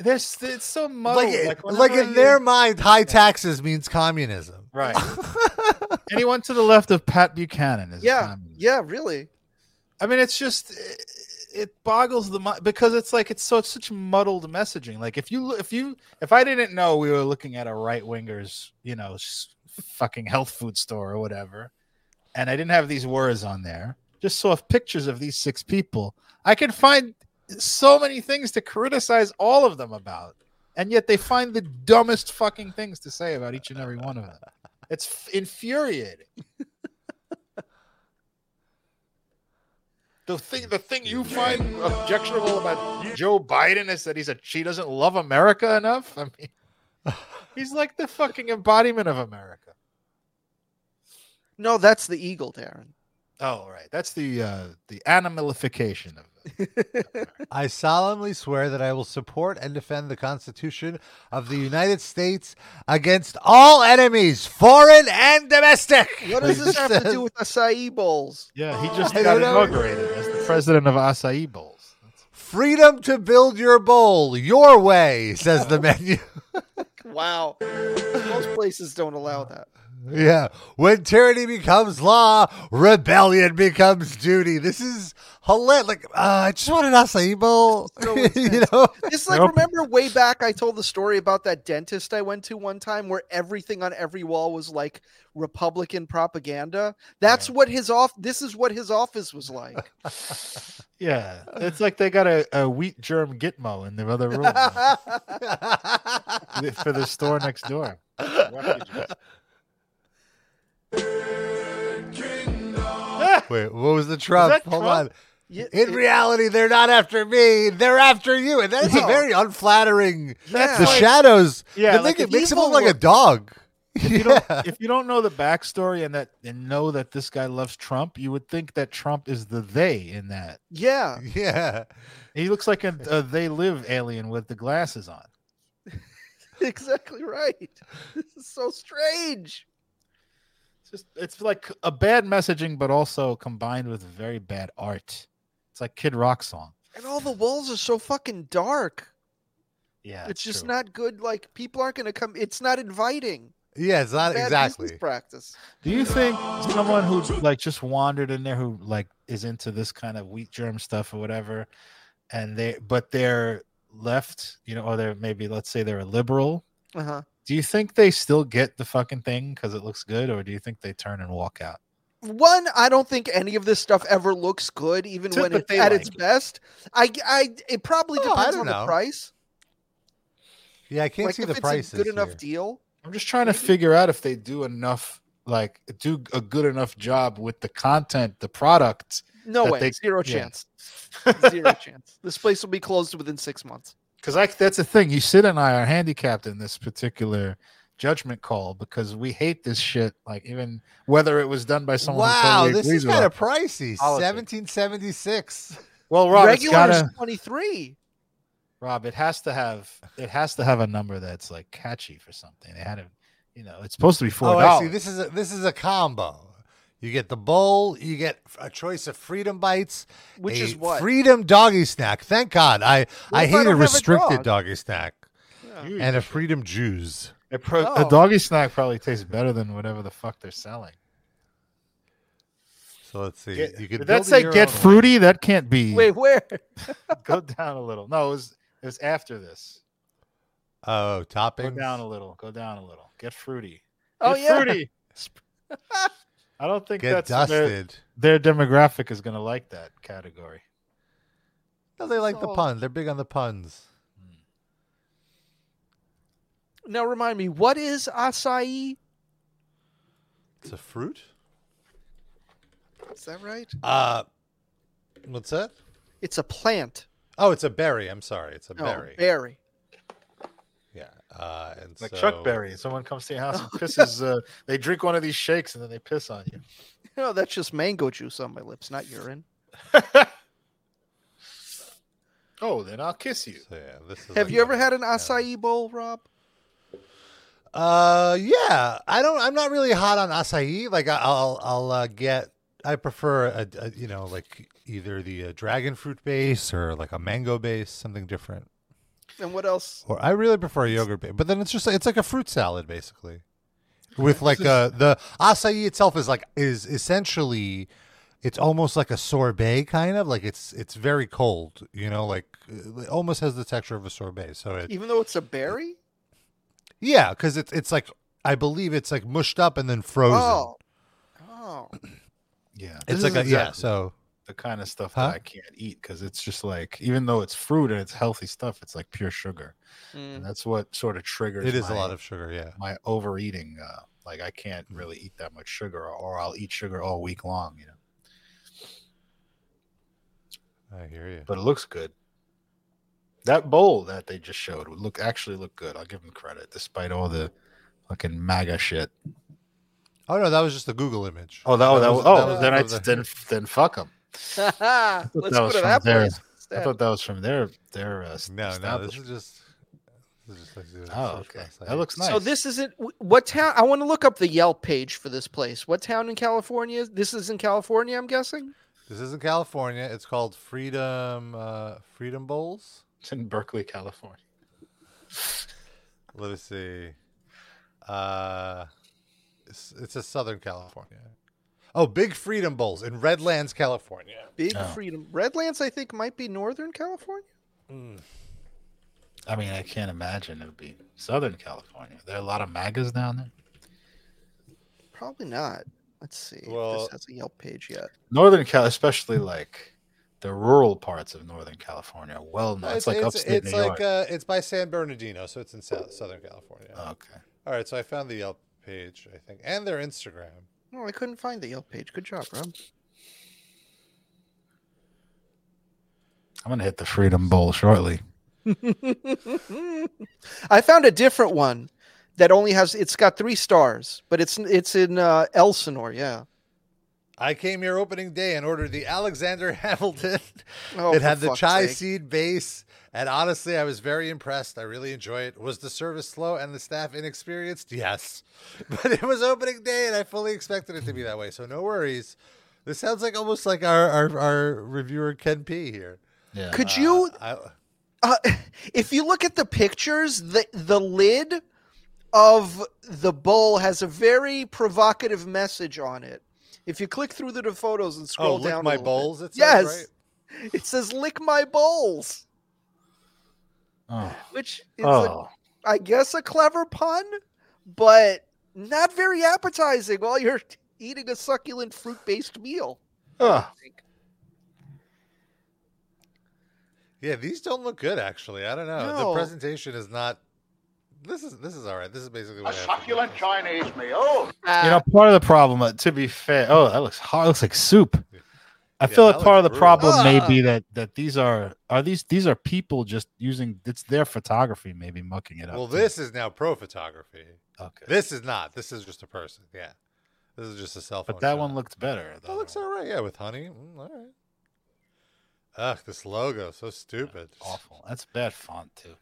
C: There's, it's so muddled.
B: Like,
C: Like,
B: eh,
C: like,
B: in
C: I
B: their mind, high taxes means communism.
C: right. Anyone to the left of Pat Buchanan is a
D: Yeah,
C: communist.
D: yeah, really.
C: I mean, it's just it, boggles the mind because it's like it's so it's such muddled messaging. Like if you if you if I didn't know we were looking at a right winger's you know fucking health food store or whatever, and I didn't have these words on there, just saw pictures of these six people, I could find so many things to criticize all of them about, and yet they find the dumbest fucking things to say about each and every one of them. It's infuriating. The thing, the thing you find objectionable about Joe Biden is that he's a she doesn't love America enough. I mean, he's like the fucking embodiment of America.
D: No, that's the eagle, Darren.
C: Oh, right, that's the uh, the animalification of it.
B: I solemnly swear that I will support and defend the Constitution of the United States against all enemies, foreign and domestic.
D: What does this have to do with acai bowls?
C: Yeah, he just
B: I
C: got inaugurated as the president of acai bowls. That's-
B: Freedom to build your bowl your way, says the menu.
D: Wow. Most places don't allow that.
B: Yeah. When tyranny becomes law, rebellion becomes duty. This is hilarious. Like, uh, I just want an acai bowl.
D: So
B: you know?
D: It's like
C: Nope.
D: remember way back I told the story about that dentist I went to one time where everything on every wall was like Republican propaganda. That's what his off this is what his office was like.
C: Yeah, it's like they got a, a wheat germ gitmo in the other room for the store next door.
B: Wait, what was the Trump?
C: that
B: Hold
C: Trump?
B: on.
D: Yeah,
B: In
D: it-
B: reality, they're not after me. They're after you. And that's a very unflattering.
D: That's
B: the
D: like-
B: shadows.
C: Yeah,
B: Yeah,
C: like
B: it makes him look like a dog.
C: If you,
B: Yeah.
C: don't, if you don't know the backstory and that and know that this guy loves Trump, you would think that Trump is the they in that.
D: yeah.
B: yeah.
C: He looks like a, a they live alien with the glasses on.
D: Exactly right. This is so strange.
C: It's just it's like a bad messaging, but also combined with very bad art. It's like Kid Rock song.
D: And all the walls are so fucking dark.
C: Yeah,
D: it's just not good. Like people aren't gonna come. It's not inviting.
B: Yeah, it's not
D: Bad
B: exactly.
D: practice.
C: Do you think someone who like just wandered in there who like is into this kind of wheat germ stuff or whatever, and they but they're left, you know, or they're maybe let's say they're a liberal.
D: Uh huh.
C: Do you think they still get the fucking thing because it looks good, or do you think they turn and walk out?
D: One, I don't think any of this stuff ever looks good, even when it's at
C: like
D: its
C: it.
D: best. I, I, it probably
B: Oh, I
D: depends
B: don't
D: on
B: know.
D: the price.
B: Yeah, I can't
D: like
B: see
D: if
B: the
D: a good enough
B: here.
D: deal.
C: I'm just trying to figure out if they do enough, like do a good enough job with the content, the product.
D: No way,
C: they-
D: zero
C: yeah.
D: chance, zero chance. This place will be closed within six months.
C: Because I that's the thing. You Sid and I are handicapped in this particular judgment call because we hate this shit. Like even whether it was done by someone.
B: Wow,
C: totally
B: this is kind of pricey. 1776.
C: well, Rob.
D: Regular is 23.
C: Rob, it has to have it has to have a number that's like catchy for something. They had to, you know, it's supposed to be
B: oh, four.
C: dollars.
B: I see. This is a, this is a combo. You get the bowl. You get a choice of Freedom Bites,
D: Which
B: a
D: is what?
B: Freedom Doggy Snack. Thank God. I
D: What
B: I hate a
D: don't a
B: restricted
D: dog?
B: doggy snack
D: Yeah.
B: and a Freedom Juice.
C: It pro-
D: Oh.
C: A doggy snack probably tastes better than whatever the fuck they're selling.
B: So let's see.
C: Get-
B: you could
C: did that say get
B: own way.
C: fruity? That can't be.
D: Wait, where?
C: Go down a little. No, it was it was after this.
B: Oh,
C: topping?
B: Go
C: down a little. Go down a little. Get fruity.
D: Oh, yeah.
C: fruity. I don't think
B: Get
C: that's their,
B: dusted.
C: their demographic is going to like that category.
B: No, they like the
D: So-
B: pun. They're big on the puns.
D: Now remind me, what is acai?
B: It's a fruit.
D: Is that right?
B: Uh, what's that?
D: It's a plant.
B: Oh, it's a berry. I'm sorry. It's a
D: No,
B: berry.
D: berry.
B: Yeah. Uh, and
C: Like
B: so,
C: Chuck Berry. Someone comes to your house and pisses. Uh, they drink one of these shakes and then they piss on you.
D: No, that's just mango juice on my lips, not urine.
C: oh, then I'll kiss you.
B: So yeah, this is.
D: Have
B: like
D: you ever had an
B: yeah.
D: acai bowl, Rob?
B: Uh, yeah. I don't. I'm not really hot on acai. Like I- I'll, I'll uh, get. I prefer a, a you know like either the uh, dragon fruit base or like a mango base, something different.
D: And what else?
B: Or I really prefer a yogurt base, but then it's just it's like a fruit salad basically, with like uh the acai itself is like is essentially. It's almost like a sorbet, kind of like it's it's very cold, you know, like uh, it almost has the texture of a sorbet. So it,
D: Even though it's a berry?
B: Yeah, because it's it's like I believe it's like mushed up and then frozen.
D: Oh. Oh.
C: Yeah.
B: it's
C: this
B: like
C: is
B: a yeah. So
C: the kind of stuff
B: Huh?
C: that I can't eat because it's just like, even though it's fruit and it's healthy stuff, it's like pure sugar.
D: Mm.
C: And that's what sort of triggers
B: it is a lot of sugar. Yeah.
C: my overeating. Uh, like I can't really eat that much sugar, or, or I'll eat sugar all week long. You know,
B: I hear you.
C: but it looks good. That bowl that they just showed would look actually look good. I'll give them credit, despite all the fucking MAGA shit.
B: Oh no, that was just a Google image.
C: Oh, that, oh, that,
B: was-
C: oh,
B: was
C: then I then then fuck them.
D: Let's
C: that
D: go
C: was
D: to
C: from
D: that
C: there.
D: place.
C: I thought that was from their their. Uh,
B: no, no, this is just. This is just like
C: Oh, okay. That looks nice.
D: So this isn't what town? I want to look up the Yelp page for this place. What town in California? This is in California, I'm guessing.
B: This is in California. It's called Freedom uh, Freedom Bowls.
C: It's in Berkeley, California.
B: Let me see. Uh, it's, it's a Southern California. Oh, Big Freedom Bowls in Redlands, California.
D: Big
C: Oh.
D: Freedom. Redlands, I think, might be Northern California.
C: I mean, I can't imagine it would be Southern California. There are a lot of MAGAs down there.
D: Probably not. Let's see
B: Well-
D: this has a Yelp page yet.
C: Northern Cal, especially like the rural parts of Northern California, are well known. It's, like
B: it's,
C: upstate
B: it's
C: New
B: like
C: York.
B: uh, it's by San Bernardino, so it's in South, Southern California.
C: okay.
B: All right, so I found the Yelp page, I think, and their Instagram.
D: No, I couldn't find the Yelp page. Good job, Rob.
C: I'm gonna hit the Freedom Bowl shortly.
D: I found a different one that only has. It's got three stars, but it's it's in uh, Elsinore. Yeah.
B: I came here opening day and ordered the Alexander Hamilton.
D: Oh,
B: it had the chai
D: sake.
B: seed base, and honestly, I was very impressed. I really enjoy it. Was the service slow and the staff inexperienced? Yes, but it was opening day, and I fully expected it to be that way. So no worries. This sounds like almost like our our, our reviewer Ken P here.
C: Yeah.
D: Could you,
B: I,
D: uh, if you look at the pictures, the the lid of the bowl has a very provocative message on it. If you click through the photos and
B: oh,
D: scroll
B: lick
D: down, a
B: my
D: bit-
B: bowls. It says,
D: yes,
B: right?
D: it says "lick my bowls,"
C: Oh.
D: which is, a,
C: oh.
D: I guess, a clever pun, but not very appetizing while you're eating a succulent fruit-based meal.
C: Oh.
B: Yeah, these don't look good. Actually, I don't know.
D: No.
B: The presentation is not. This is this is all right. This is basically
E: A
B: what I have to do.
E: succulent Chinese meal.
C: You know, part of the problem, uh, to be fair, oh, that looks hard. It looks like soup. I
B: Yeah,
C: feel
B: that
C: like part of the
B: brutal.
C: problem may
D: Ah.
C: be that that these are are these these are people just using it's their photography maybe mucking it up.
B: Well,
C: too.
B: this is now pro photography.
C: okay,
B: This is not. This is just a person. Yeah. This is just a cell phone.
C: but that
B: shot.
C: one looked better.
B: That looks all right. Yeah, with honey. Mm, all right. Ugh, this logo so stupid.
C: awful. That's bad font too.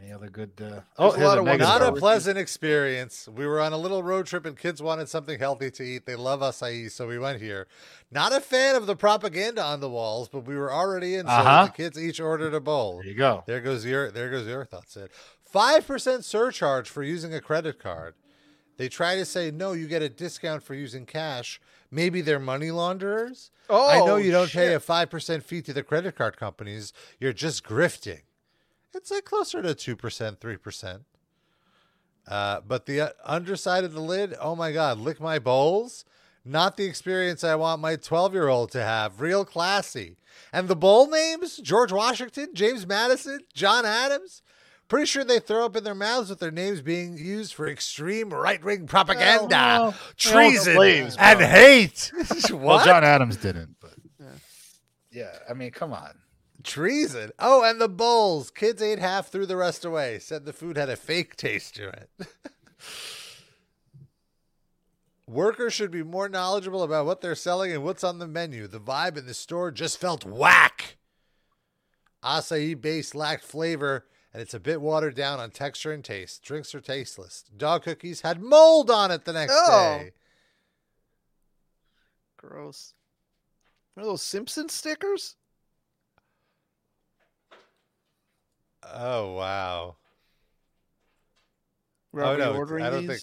C: Any other good? Uh... Oh,
D: a
C: here's
D: lot of
C: negative.
B: Not a pleasant experience. We were on a little road trip and kids wanted something healthy to eat. They love acai, so we went here. Not a fan of the propaganda on the walls, but we were already in, so
C: Uh-huh.
B: the kids each ordered a bowl.
C: There you go.
B: There goes your there goes your thoughts. Sid. Five percent surcharge for using a credit card. They try to say no, you get a discount for using cash. Maybe they're money launderers.
D: Oh,
B: I know you don't pay a five percent fee to the credit card companies. You're just grifting. It's like closer to two percent, three percent. Uh, but the uh, underside of the lid, oh my God, lick my bowls. Not the experience I want my 12 year old to have. Real classy. And the bowl names George Washington, James Madison, John Adams. Pretty sure they throw up in their mouths with their names being used for extreme right wing propaganda,
C: well,
B: treason, and hate.
C: Well. John Adams didn't, but yeah, I mean, come on.
B: Treason. Oh, and the bowls. Kids ate half, threw the rest away. Said the food had a fake taste to it. Workers should be more knowledgeable about what they're selling and what's on the menu. The vibe in the store just felt whack. Acai base lacked flavor, and it's a bit watered down on texture and taste. Drinks are tasteless. Dog cookies had mold on it the next
D: Oh.
B: day.
D: Gross. Are those Simpson stickers?
B: Oh wow.
D: Rob,
B: oh
D: are you
B: no,
D: ordering
B: I don't
D: these?
B: think.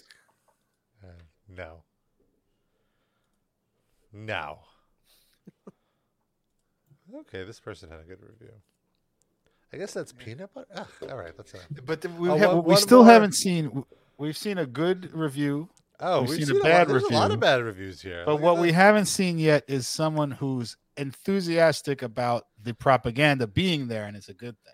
B: Uh, no. No. okay, this person had a good review. I guess that's peanut butter. Ah, all right, that's it.
C: But we,
B: Oh,
C: have,
B: one-
C: we
B: one
C: still
B: more.
C: haven't seen. We've seen a good review,
B: Oh,
C: We've
B: we've,
C: seen a
B: seen, a,
C: bad
B: lot, there's a lot of bad reviews here.
C: but
B: Look
C: what we haven't seen yet is someone who's enthusiastic about the propaganda being there, and it's a good thing.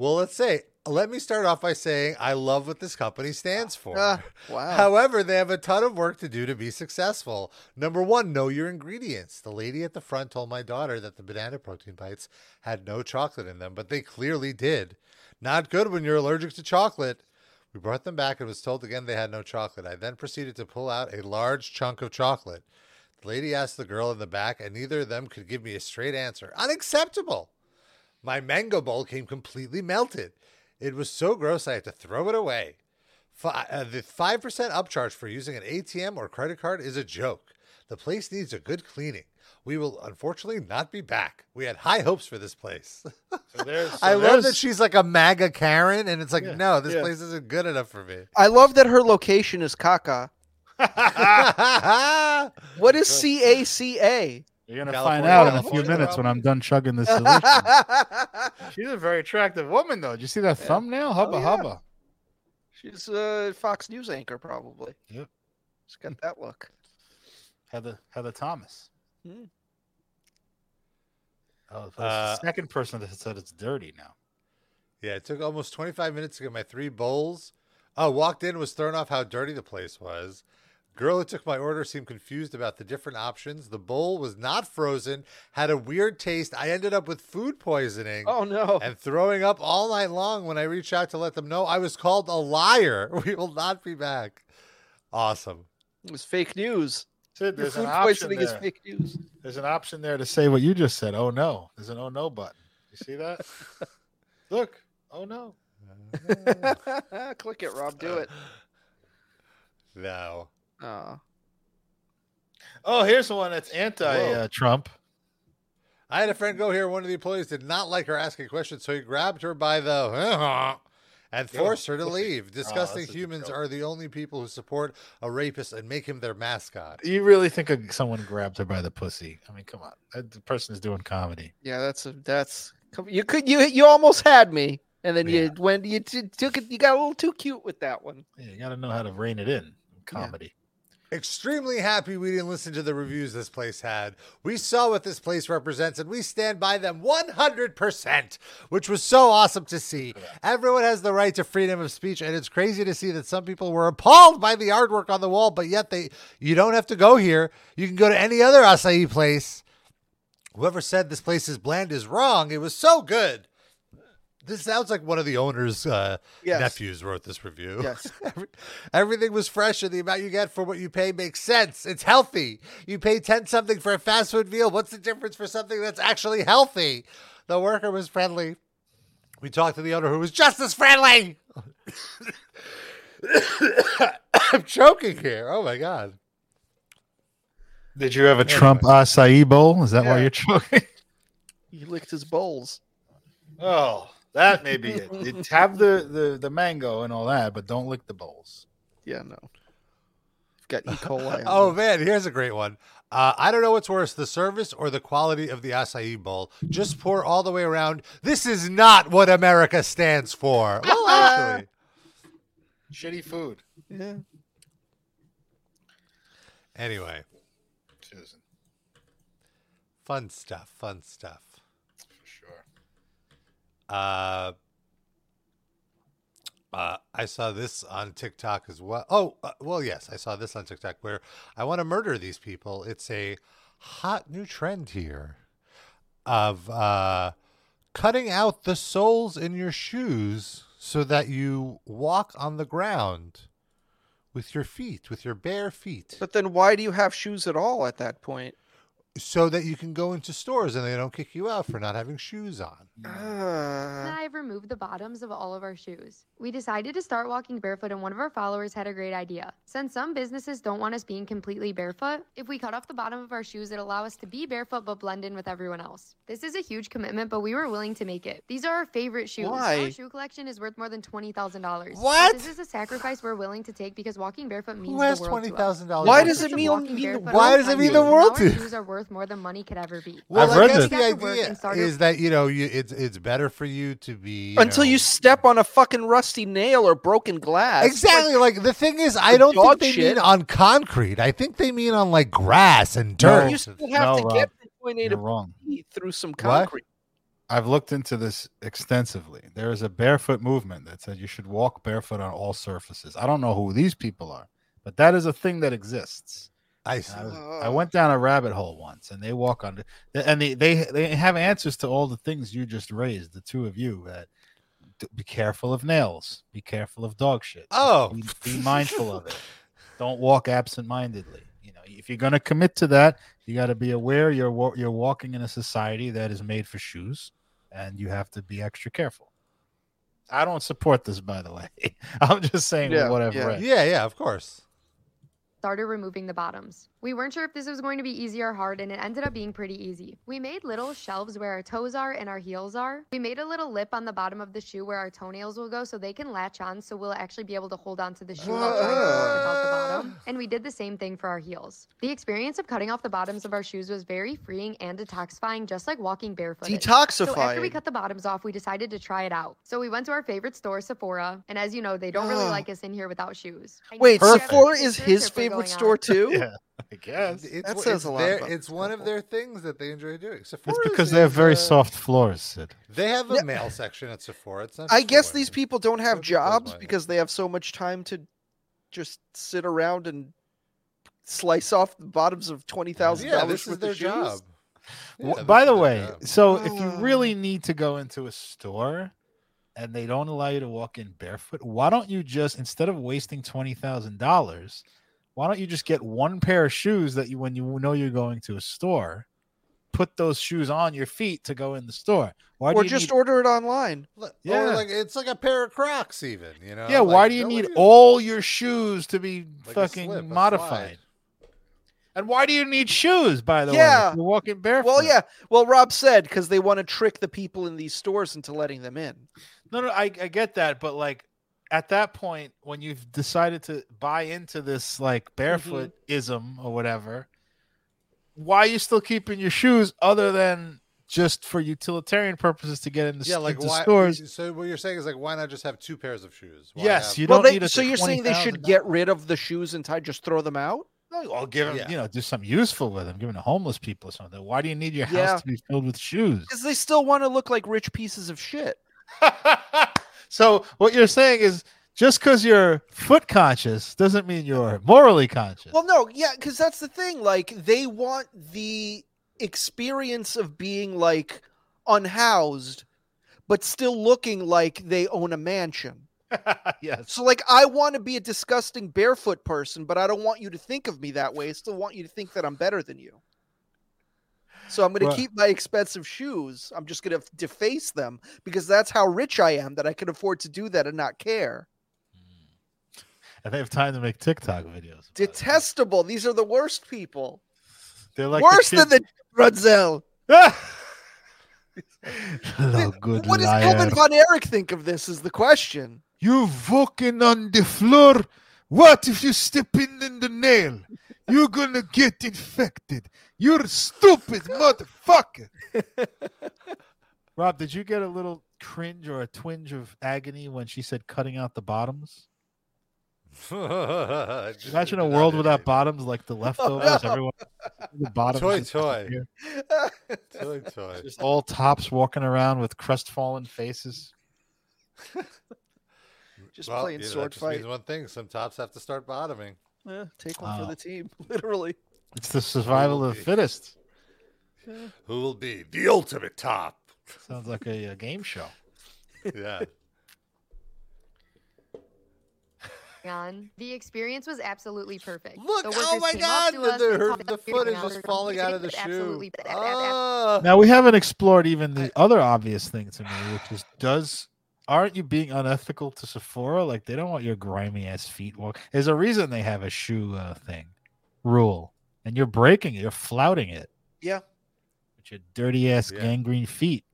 B: Well, let's say. Let me start off by saying I love what this company stands for.
D: Ah, wow.
B: However, they have a ton of work to do to be successful. Number one, know your ingredients. The lady at the front told my daughter that the banana protein bites had no chocolate in them, but they clearly did. Not good when you're allergic to chocolate. We brought them back and was told again they had no chocolate. I then proceeded to pull out a large chunk of chocolate. The lady asked the girl in the back, and neither of them could give me a straight answer. Unacceptable. My mango bowl came completely melted. It was so gross I had to throw it away. Fi- uh, the 5% upcharge for using an ATM or credit card is a joke. The place needs a good cleaning. We will unfortunately not be back. We had high hopes for this place.
C: So there's,
B: I love that she's like a MAGA Karen, and it's like,
C: Yeah,
B: no, this
C: yeah.
B: place isn't good enough for me.
D: I love that her location is Caca. What is C A C A?
C: You're gonna
B: California,
C: find out in a few minutes when. I'm done chugging this solution. She's a very attractive woman, though. Did you see that thumbnail? Hubba
D: yeah.
C: hubba.
D: She's a Fox News anchor, probably.
C: Yep.
D: She's got that look.
C: Heather Heather Thomas.
D: Hmm.
C: Oh, it's
B: Uh,
C: the second person that said it's dirty now.
B: Yeah, it took almost 25 minutes to get my three bowls. Oh, walked in, was thrown off how dirty the place was. Girl who took my order seemed confused about the different options. The bowl was not frozen, had a weird taste. I ended up with food poisoning
D: Oh no.
B: and throwing up all night long when I reached out to let them know I was called a liar. We will not be back. Awesome.
D: It was fake news.
C: Sid,
D: Your
C: there's an
D: food
C: option
D: poisoning is
C: there.
D: fake news.
C: There's an option there to say what you just said. Oh no. There's an oh no button. You see that? Look. Oh no.
D: Click it, Rob. Do it.
B: No.
D: Oh.
C: Oh, here's the one that's anti
B: Whoa.
C: uh, Trump.
B: I had a friend go here. One of the employees did not like her asking questions, so he grabbed her by the and forced her to leave. Disgusting
C: that's a
B: humans are the only people who support a rapist and make him their mascot.
C: You really think a- someone grabbed her by the pussy? I mean, come on. That the person is doing comedy.
D: Yeah, that's a, that's you could you you almost had me, and then
C: Yeah.
D: you when you t- took it, you got a little too cute with that one.
C: Yeah, you got to know how to rein it in. in Comedy.
B: Extremely happy we didn't listen to the reviews this place had. We saw what this place represents and we stand by them 100%, which was so awesome to see. Everyone has the right to freedom of speech and it's crazy to see that some people were appalled by the artwork on the wall, but yet they you don't have to go here. You can go to any other acai place. Whoever said this place is bland is wrong. It was so good. This sounds like one of the owner's uh,
D: Yes.
B: nephews wrote this review.
D: Yes.
B: Every- Everything was fresh, and the amount you get for what you pay makes sense. It's healthy. You pay 10 something for a fast food meal. What's the difference for something that's actually healthy? The worker was friendly. We talked to the owner who was just as friendly. I'm choking here. Oh my God.
C: Did you have a Trump acai bowl? Is that why you're choking?
D: He licked his bowls.
C: Oh, that may be it. It- Have the, the the mango and all that, but don't lick the bowls.
D: Yeah, no. Got E. coli.
B: Oh
D: them.
B: man, here's a great one. Uh, I don't know what's worse, the service or the quality of the acai bowl. Just pour all the way around. This is not what America stands for. Well, actually,
C: Shitty food.
D: yeah.
B: anyway,
C: Susan,
B: fun stuff. Fun stuff. Uh, uh, I saw this on TikTok as well. Oh, uh, well, yes, I saw this on TikTok where I want to murder these people. It's a hot new trend here of uh, cutting out the soles in your shoes so that you walk on the ground with your feet, with your bare feet,
D: But then why do you have shoes at all at that point?
B: So that you can go into stores and they don't kick you out for not having shoes on.
D: Uh,
F: I've removed the bottoms of all of our shoes. We decided to start walking barefoot, and one of our followers had a great idea. Since some businesses don't want us being completely barefoot, if we cut off the bottom of our shoes, it allow us to be barefoot but blend in with everyone else. This is a huge commitment, but we were willing to make it. These are our favorite shoes.
D: Why?
F: Our shoe collection is worth more than twenty thousand dollars.
B: What?
F: This is a sacrifice we're willing to take because walking barefoot means
B: Who has
F: the world
B: twenty
F: to us.
B: dollars?
D: Why does it mean-
F: walking
D: mean the
F: barefoot
B: Why does it mean the world to
F: Our shoes are worth more than money could ever be.
B: Well,
C: I've
B: I
C: read
B: guess
C: this.
B: the
F: We got to work
B: idea
F: and started- uh,
B: is that you know you, it's it's better for you to be you
D: until
B: know-
D: you step on a fucking rusty nail or broken glass.
B: exactly
D: Like,
B: like, the thing is I don't think
D: dog
B: they
D: shit.
B: mean on concrete. I think they mean on like grass and
C: No.
B: dirt.
D: you still have
C: No,
D: to get
C: Rob,
D: from point A to
C: wrong.
D: B through some concrete.
C: I've looked into this extensively. There is a barefoot movement that says you should walk barefoot on all surfaces. I don't know who these people are, but that is a thing that exists.
B: I.
C: I, was, I oh. went down a rabbit hole once, and they walk on, and they, they they have answers to all the things you just raised. The two of you that be careful of nails, be careful of dog shit.
B: Oh.
C: be, be mindful of it. Don't walk absent-mindedly. You know, if you're going to commit to that, you got to be aware you're you're walking in a society that is made for shoes, and you have to be extra careful. I don't support this, by the way. I'm just saying
D: Yeah,
C: what I've
D: yeah.
C: read.
B: yeah, yeah, of course.
F: Started removing the bottoms. We weren't sure if this was going to be easy or hard, and it ended up being pretty easy. We made little shelves where our toes are and our heels are. We made a little lip on the bottom of the shoe where our toenails will go so they can latch on so we'll actually be able to hold on to the shoe while trying to walk without the bottom. And we did the same thing for our heels. The experience of cutting off the bottoms of our shoes was very freeing and detoxifying, just like walking barefoot. Detoxifying. So after we cut the bottoms off, we decided to try it out. So we went to our favorite store, Sephora, and as you know, they don't really like us in here without shoes. I
D: Wait,
F: knew we had
D: Sephora is his favorite store too?
C: Yeah, I guess.
B: It's,
D: That
B: it's
D: says a lot
B: their-
D: about
B: It's one of their things that they enjoy doing.
C: It's
B: Sephora's
C: because they have very
B: uh,
C: soft floors, Sid.
B: They have a
D: Yeah.
B: male section at Sephora. It's not.
D: I
B: just
D: guess these people don't have jobs because they have so much time to just sit around and slice off the bottoms of twenty thousand
B: Yeah,
D: dollars
B: this is their
D: shoes.
B: job. Yeah,
C: By the way,
B: job.
C: so if you
D: Ah.
C: really need to go into a store and they don't allow you to walk in barefoot, why don't you just instead of wasting twenty thousand dollars, why don't you just get one pair of shoes that you when you know you're going to a store, put those shoes on your feet to go in the store? Why
D: Or
C: do you
D: just
C: need,
D: order it online.
C: Yeah.
B: Or like it's like a pair of Crocs, even. You know.
C: yeah?
B: like,
C: why do you
B: no
C: need
B: one-
C: all your shoes to be
B: Like
C: fucking
B: slip,
C: modified? And why do you need shoes? By the way,
D: Yeah.
C: if you're walking barefoot.
D: Well, yeah. Well, Rob said because they want to trick the people in these stores into letting them in.
C: No, no, I, I get that, but like at that point, when you've decided to buy into this like mm-hmm. barefoot ism or whatever, why are you still keeping your shoes other than just for utilitarian purposes to get in the,
B: Yeah, like
C: into
B: why?
C: stores?
B: So what you're saying is like, why not just have two pairs of shoes? Why
C: Yes,
B: have-
C: you don't
D: they,
C: need a
D: so you're saying they should
C: $20,000
D: get rid of the shoes and tie, just throw them out?
C: Oh, I'll give them,
B: Yeah.
C: you know, do something useful with him, giving to homeless people or something. Why do you need your house
D: Yeah.
C: to be filled with shoes?
D: Because they still want to look like rich pieces of shit.
C: so what you're saying is just because you're foot conscious doesn't mean you're morally conscious.
D: Well, no, yeah, because that's the thing. Like, they want the experience of being like unhoused, but still looking like they own a mansion.
C: yes.
D: So, like, I want to be a disgusting barefoot person, but I don't want you to think of me that way. I still want you to think that I'm better than you. So I'm going to keep my expensive shoes. I'm just going to deface them because that's how rich I am that I can afford to do that and not care. Mm.
C: And they have time to make TikTok videos. it.
D: Detestable. These are the worst people.
C: They're like
D: Worse
C: the
D: than the Runzel.
C: Hello, good
D: What does
C: liar.
D: Kevin von Erich think of this? Is the question.
C: You walking on the floor. What if you step in in the nail? You're gonna get infected. You're stupid motherfucker. Rob, did you get a little cringe or a twinge of agony when she said cutting out the bottoms? Imagine a world without bottoms, like the leftovers.
D: no.
C: Everyone, the bottoms,
B: Toy,
C: just
B: toy. Toy, toy.
C: just all tops walking around with crestfallen faces.
D: Just
B: Well,
D: playing
B: you know,
D: sword
B: that just
D: fight.
B: means one thing: some tops have to start bottoming.
D: Yeah, take one
C: Wow.
D: for the team, literally.
C: It's the survival of the fittest.
B: Who will be the ultimate top?
C: Sounds like a, a game show.
B: Yeah.
F: on. The experience was absolutely perfect.
B: Look!
F: the
B: Oh my God! The, the, her, the foot is just falling out of the
F: It
B: shoe.
F: absolutely-
B: Ah.
C: Now we haven't explored even the other obvious thing to me, which is does aren't you being unethical to Sephora? Like they don't want your grimy ass feet walk. There's a reason they have a shoe uh, thing rule, and you're breaking it. You're flouting it.
D: Yeah.
C: With your dirty ass
B: Yeah.
C: gangrene feet.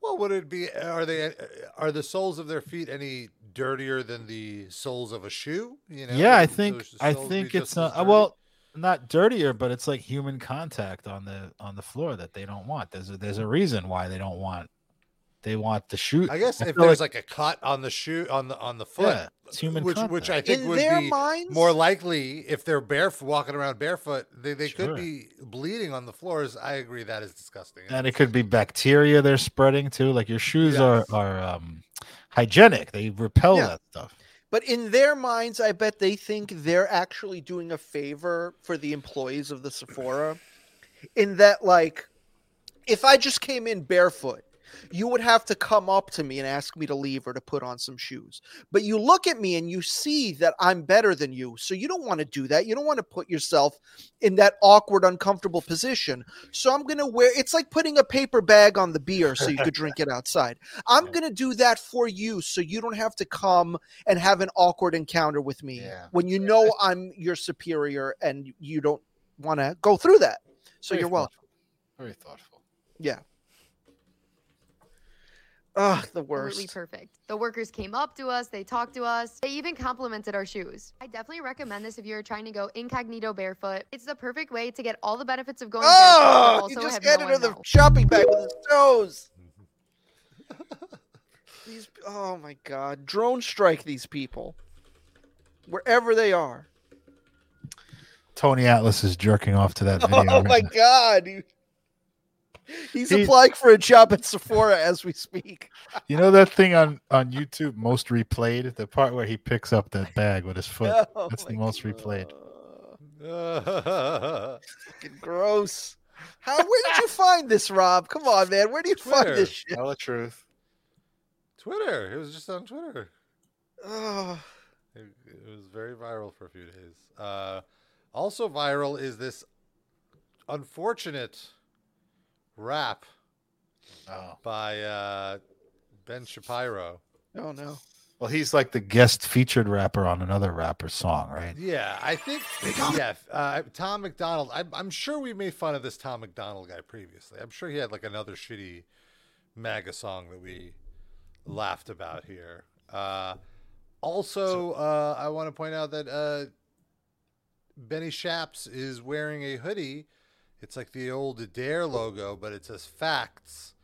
B: Well, would it be? Are they? Are the soles of their feet any dirtier than the soles of a shoe? You know.
C: yeah, I think I think it's
B: as
C: uh, well not dirtier, but it's like human contact on the on the floor that they don't want. There's a, there's a reason why they don't want. They want the shoe.
B: I guess
C: I
B: if
C: feel
B: there's like, a cut on the shoe on the on the foot,
C: Yeah, it's human
B: which which I think
D: In
B: would
D: their
B: be
D: minds,
B: more likely if they're barefoot walking around barefoot, they, they
C: Sure.
B: could be bleeding on the floors. I agree that is disgusting.
C: and it could be bacteria they're spreading too. Like your shoes
B: Yes.
C: are are um, hygienic; they repel
D: Yeah.
C: that stuff.
D: But in their minds, I bet they think they're actually doing a favor for the employees of the Sephora. In that, like, if I just came in barefoot, you would have to come up to me and ask me to leave or to put on some shoes. But you look at me and you see that I'm better than you. So you don't want to do that. You don't want to put yourself in that awkward, uncomfortable position. So I'm going to wear it's like putting a paper bag on the beer so you could drink it outside. I'm going to do that for you so you don't have to come and have an awkward encounter with me
C: Yeah.
D: when you know I'm your superior and you don't want to go through that. So
C: Very
D: you're welcome.
C: Very thoughtful.
D: Yeah. Ugh, the
F: Absolutely
D: worst.
F: perfect. The workers came up to us, they talked to us, they even complimented our shoes. I definitely recommend this if you're trying to go incognito barefoot. It's the perfect way to get all the benefits of going barefoot,
D: Oh,
F: but
D: he
F: also
D: just
F: have no
D: handed the
F: know.
D: shopping bag with his toes. these, oh my god, drone strike these people wherever they are.
C: Tony Atlas is jerking off to that video.
D: Oh
C: right
D: my
C: now.
D: god, he- he's
C: He-
D: applying for a job at Sephora as we speak.
C: You know that thing on on YouTube most replayed, the part where he picks up that bag with his foot.
D: Oh
C: That's the
D: my
C: most replayed.
D: God, fucking gross. How? Where did you find this, Rob? Come on, man. Where do you find this shit?
C: Tell the truth.
B: Twitter. It was just on Twitter.
D: Oh,
B: It, it was very viral for a few days. Uh, also viral is this unfortunate rap
C: Oh.
B: by uh, Ben Shapiro.
D: oh no.
C: Well, he's like the guest featured rapper on another rapper's song, right?
B: Yeah, I think yeah. Uh, Tom MacDonald. I'm, I'm sure we made fun of this Tom MacDonald guy previously. I'm sure he had like another shitty MAGA song that we laughed about here. Uh, also, uh, I want to point out that uh, Benny Shaps is wearing a hoodie. It's like the old Dare logo, but it says facts.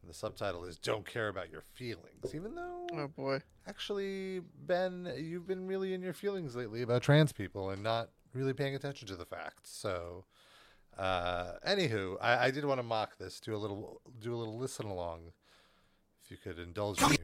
B: And the subtitle is "Don't care about your feelings," even though
D: Oh boy.
B: actually, Ben, you've been really in your feelings lately about trans people and not really paying attention to the facts. So, uh, anywho, I, I did want to mock this, do a little, do a little listen along, if you could indulge me.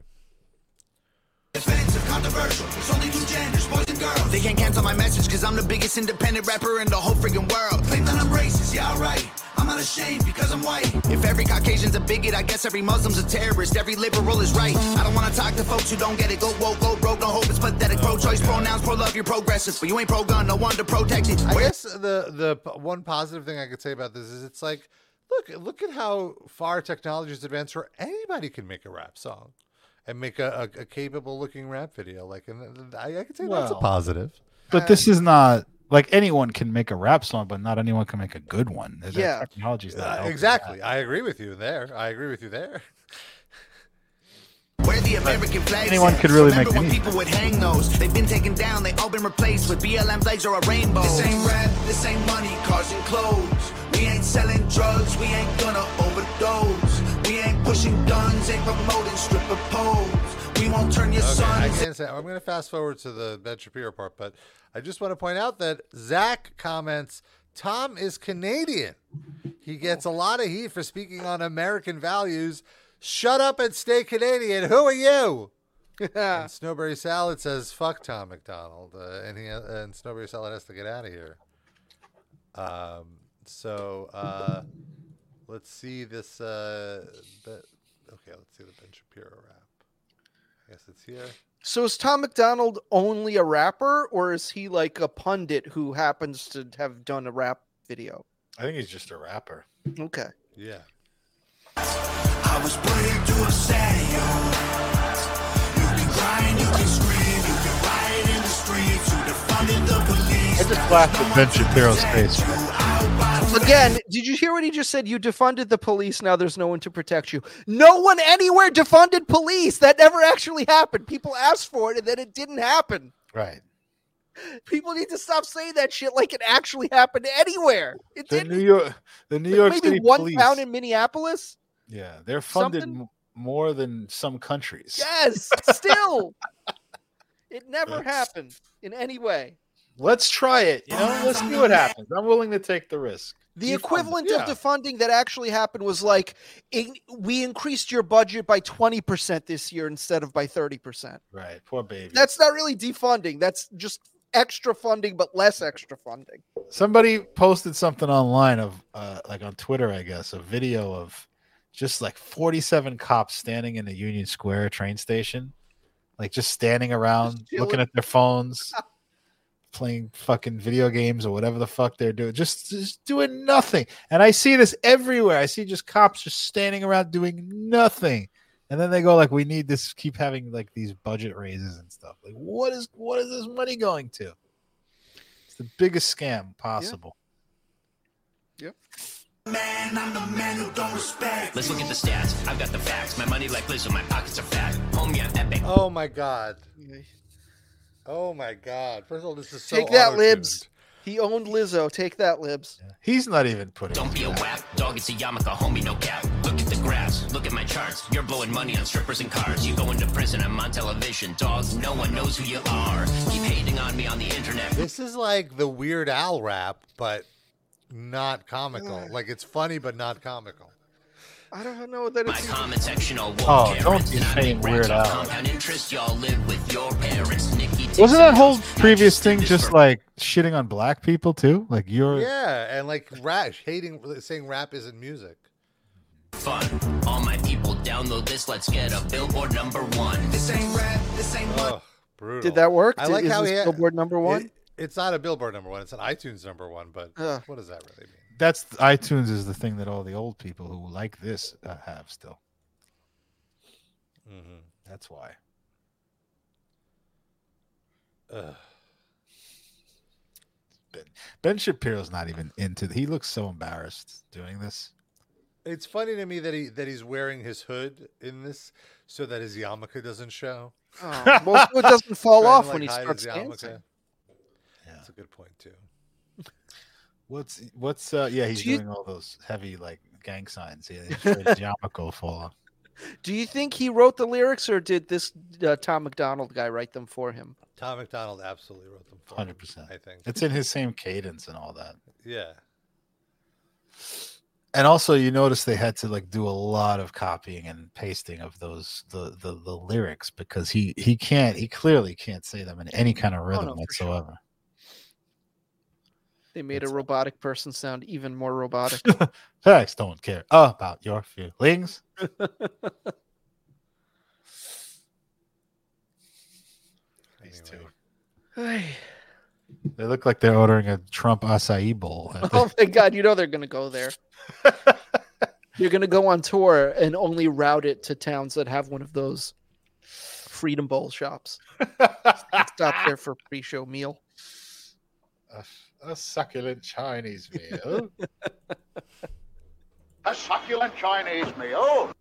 G: Offensive, controversial. It's only two genders, boys and girls. They can't cancel my message because I'm the biggest independent rapper in the whole freaking world. Claim that I'm racist, yeah, alright. I'm not ashamed because I'm white. If every Caucasian's a bigot, I guess every Muslim's a terrorist. Every liberal is right. I don't want to talk to folks who don't get it. Go woke, go broke, no hope. It's pathetic. Pro choice, pronouns, pro love, you're progressive. But you ain't pro gun, no one to protect it.
B: I guess the the one positive thing I could say about this is it's like, look, look at how far technology has advanced, where anybody can make a rap song and make a, a, a capable looking rap video. Like, and I, I could say that's a positive.
C: But this is not like anyone can make a rap song, but not anyone can make a good one. The
D: Yeah.
C: technology's not
B: Uh, exactly.
C: that.
B: I agree with you there. I agree with you there.
G: Where the American flag
C: anyone could really
G: Remember
C: make
G: when
C: anything.
G: people would hang those. They've been taken down, they all been replaced with BLM flags or a rainbow. This ain't rap, this ain't money, cars and clothes. We ain't selling drugs, we ain't gonna overdose. Pushing guns, ain't promoting stripper poles. We won't turn your
B: Okay, I can't say. I'm going to fast forward to the Ben Shapiro part, but I just want to point out that Zach comments Tom is Canadian. He gets a lot of heat for speaking on American values. Shut up and stay Canadian. Who are you? and Snowberry Salad says, "Fuck Tom MacDonald," uh, and he and Snowberry Salad has to get out of here. Um. So, uh, let's see this. Uh, the, okay, let's see the Ben Shapiro rap. I guess it's here.
D: So is Tom MacDonald only a rapper, or is he like a pundit who happens to have done a rap video?
C: I think he's just a rapper.
D: Okay.
B: Yeah.
G: I was put here to upset you. You can cry and you can scream, you can riot in the streets, you defunded the police.
C: I just laughed at Ben Shapiro's face.
D: Again, did you hear what he just said? You defunded the police. Now there's no one to protect you. No one anywhere defunded police. That never actually happened. People asked for it, and then it didn't happen.
C: Right.
D: People need to stop saying that shit like it actually happened anywhere. It
C: The
D: didn't.
C: New York, the New York
D: Maybe
C: City
D: one
C: police.
D: town in Minneapolis.
C: yeah, they're funded
D: something?
C: more than some countries.
D: Yes, still. it never happened in any way.
C: Let's try it. You know, let's see what happens. I'm willing to take the risk.
D: The equivalent
B: yeah.
D: of defunding that actually happened was like in, we increased your budget by 20% this year instead of by 30%.
C: Right. Poor baby.
D: That's not really defunding. That's just extra funding, but less extra funding.
C: Somebody posted something online of uh like on Twitter, I guess, a video of just like 47 cops standing in the Union Square train station, like just standing around looking at their phones, playing fucking video games or whatever the fuck they're doing, just, just doing nothing. And I see this everywhere. I see just cops just standing around doing nothing. And then they go like, "We need this. Keep having like these budget raises and stuff. Like, what is what is this money going to? It's the biggest scam possible. Yep.
G: Man, I'm the man who don't respect.
H: Let's look at the stats. I've got the facts. My money like Lizzo, my pockets are fat. Homie, I'm epic.
B: Oh my god. Oh my god. First of all, this is so
D: Take that, libs. He owned Lizzo. Take that, libs.
C: He's not even putting.
H: Don't be a whack. Dog, it's a yarmulke, homie, no cap. Look at the graphs. Look at my charts. You're blowing money on strippers and cars. You go into prison, I'm on television. Dog, no one knows who you are. Keep hating on me on the internet.
B: This is like the Weird Al rap, but not comical. Like it's funny but not comical.
D: I don't know that it's. even-
H: comment section all
C: Oh,
H: war
C: don't be saying Weird Al.
H: Compound interest, y'all live with your parents. Nikki takes
C: Wasn't that whole previous thing just like shitting on black people too? Like you're
B: Yeah, and like rash hating saying rap isn't music.
H: fun? All my people download this. Let's get a billboard number one.
G: This ain't rap, this ain't money.
B: Oh, brutal.
D: Did that work?
B: I
D: Did-
B: like
D: is
B: how
D: this
B: he had-
D: Billboard number one.
B: It- it's not a Billboard number one. It's an iTunes number one. But
D: Ugh.
B: what does that really mean?
C: that's iTunes is the thing that all the old people who like this uh, have still.
B: Mm-hmm.
C: That's why.
B: Ugh.
C: Ben Shapiro's not even into. He looks so embarrassed doing this.
B: It's funny to me that he that he's wearing his hood in this so that his yarmulke doesn't show.
D: Oh, most of it doesn't fall
B: Trying to,
D: off
B: like,
D: when he
B: hide
D: starts
B: his
D: dancing.
C: Yeah.
B: That's a good point too.
C: What's what's uh yeah he's
D: Do you-
C: doing all those heavy like gang signs. Yeah, his yarmulke will fall off.
D: Do you think he wrote the lyrics, or did this uh, Tom MacDonald guy write them for him?
B: Tom MacDonald absolutely wrote them. for him,
C: 100%.
B: I think.
C: It's in his same cadence and all that.
B: Yeah.
C: And also, you notice they had to like do a lot of copying and pasting of those the the, the lyrics because he he can't he clearly can't say them in any kind of rhythm
D: no, for sure.
C: Whatsoever.
D: They made a robotic person sound even more robotic.
C: Facts don't care about your feelings. These two.
B: Anyway.
C: They look like they're ordering a Trump acai bowl.
D: oh my god, you know they're gonna go there. You're gonna go on tour and only route it to towns that have one of those Freedom Bowl shops. Stop there for a pre-show meal.
C: a, a succulent Chinese meal.
E: A succulent Chinese meal.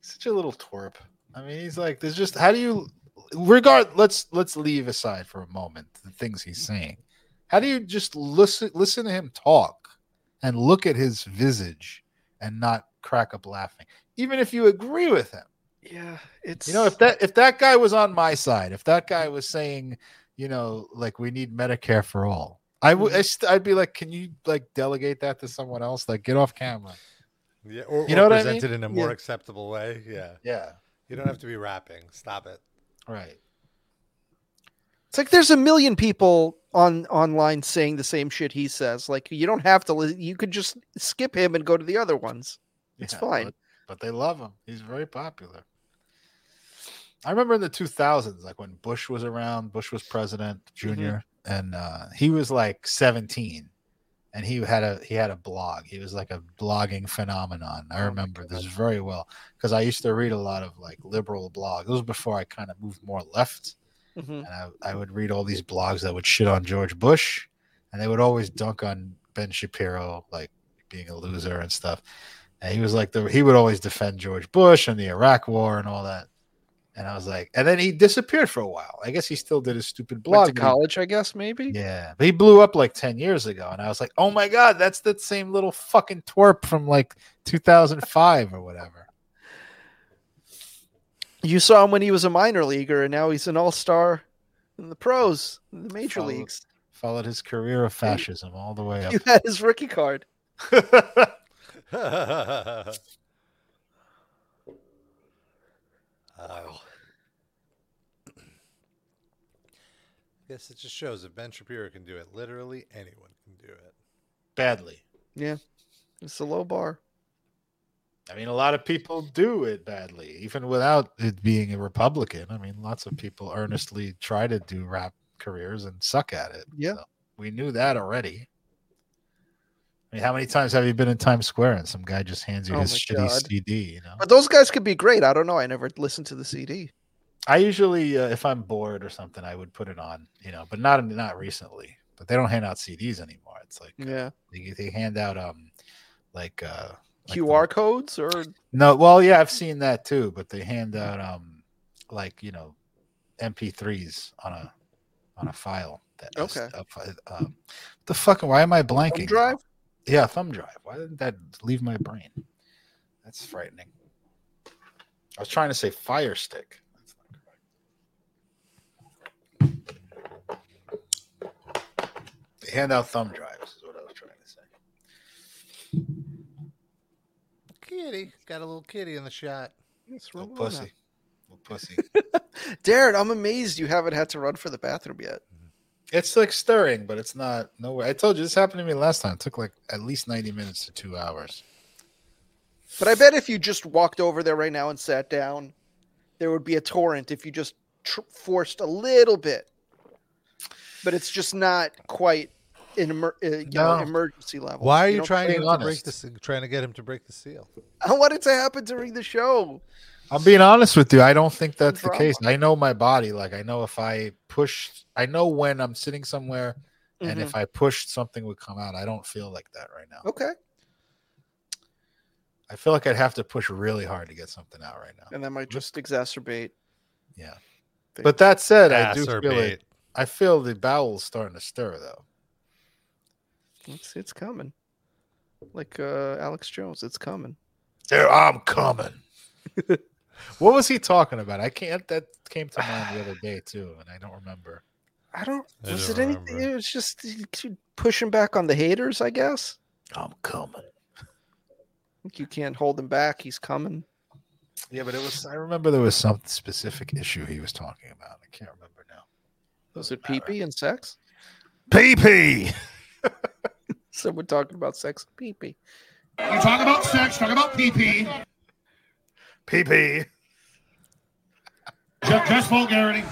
C: Such a little twerp. I mean, he's like, there's just how do you regard let's let's leave aside for a moment the things he's saying. How do you just listen listen to him talk and look at his visage and not crack up laughing, even if you agree with him?
D: Yeah, it's
C: You know, if that if that guy was on my side, if that guy was saying, you know, like we need Medicare for all, I would mm-hmm. I st- I'd be like, can you like delegate that to someone else? Like, get off camera.
B: Yeah. Or,
C: You
B: or
C: know what I mean?
B: it in a more
C: Yeah.
B: acceptable way. Yeah.
C: Yeah,
B: You don't have to be rapping. Stop it.
C: right.
D: It's like there's a million people on online saying the same shit he says. Like you don't have to. Li- you could just skip him and go to the other ones. It's
C: Yeah,
D: fine.
C: But, but they love him. He's very popular. I remember in the 2000s, like when Bush was around, Bush was president, junior, and uh, he was like 17, and he had a he had a blog. He was like a blogging phenomenon. I
D: Oh
C: remember this very well because I used to read a lot of like liberal blogs. This was before I kind of moved more left,
D: Mhm.
C: and I, I would read all these blogs that would shit on George Bush, and they would always dunk on Ben Shapiro, like being a loser and stuff. And he was like the he would always defend George Bush and the Iraq War and all that. And I was like, and then he disappeared for a while. I guess he still did his stupid blog.
D: Went to college, I guess maybe.
C: yeah, but he blew up like ten years ago, and I was like, oh my god, that's that same little fucking twerp from like 2005 or whatever.
D: You saw him when he was a minor leaguer, and now he's an all-star in the pros, in the major
C: Followed-
D: leagues.
C: Followed his career of fascism all the way up.
D: You had his rookie card.
B: wow. Guess it just shows if Ben Shapiro can do it, literally anyone can do it.
C: Badly.
D: Yeah, it's a low bar.
C: I mean, a lot of people do it badly, even without it being a Republican. I mean, lots of people earnestly try to do rap careers and suck at it.
D: Yeah.
C: So we knew that already. I mean, how many times have you been in Times Square and some guy just hands you
D: Oh
C: his shitty
D: God.
C: CD? You know,
D: But those guys could be great. I don't know. I never listened to the CD.
C: I usually, uh, if I'm bored or something, I would put it on. You know, but not not recently. But they don't hand out CDs anymore. It's like uh,
D: Yeah,
C: they, they hand out um like uh like the-
D: QR codes or
C: No, well, yeah, I've seen that too, but they hand out um like you know MP3s on a on a file. That is
D: Okay.
C: a fi- um, the fuck? Why am I blanking?
D: thumb drive.
C: Yeah, thumb drive. Why didn't that leave my brain? That's frightening. I was trying to say Fire Stick. That's not correct. They hand out thumb drives. Is what I was trying to say.
B: Kitty. Got a little kitty in the shot.
D: It's
C: Little pussy. Little pussy.
D: Darren, I'm amazed you haven't had to run for the bathroom yet.
C: It's like stirring, but it's not nowhere. I told you this happened to me last time. It took like at least 90 minutes to two hours.
D: But I bet if you just walked over there right now and sat down, there would be a torrent if you just tr- forced a little bit. But it's just not quite an emer- uh, you know, emergency level.
B: Why are you,
D: don't-
B: trying to,
C: being
B: to break
C: honest.
B: this? Trying to get him to break the seal?
D: I want it to happen during the show.
C: I'm being honest with you. I don't think that's the case. I know my body. Like I know if I push, I know when I'm sitting somewhere, and
D: Mhm.
C: if I pushed, something would come out. I don't feel like that right now.
D: Okay,
C: I feel like I'd have to push really hard to get something out right now.
D: and that might just exacerbate.
C: Yeah.
D: things.
C: But that said, I do feel
B: Acerbate.
C: it. I feel the bowels starting to stir though.
D: it's, it's coming. Like uh, Alex Jones, it's coming.
C: There, I'm coming. what was he talking about? I can't. That came to mind the other day too, and I don't remember.
D: I don't.
B: I
D: was
B: don't
D: it anything?
B: remember.
D: It was just pushing back on the haters, I guess.
C: I'm coming.
D: Think You can't hold him back. He's coming.
C: Yeah, but it was. I remember there was some specific issue he was talking about. I can't remember now.
D: Was it pee pee and sex?
C: PP.
D: Someone talking about sex and pee pee.
E: You talk about sex, talk about PP.
C: PP.
E: Just, just vulgarity.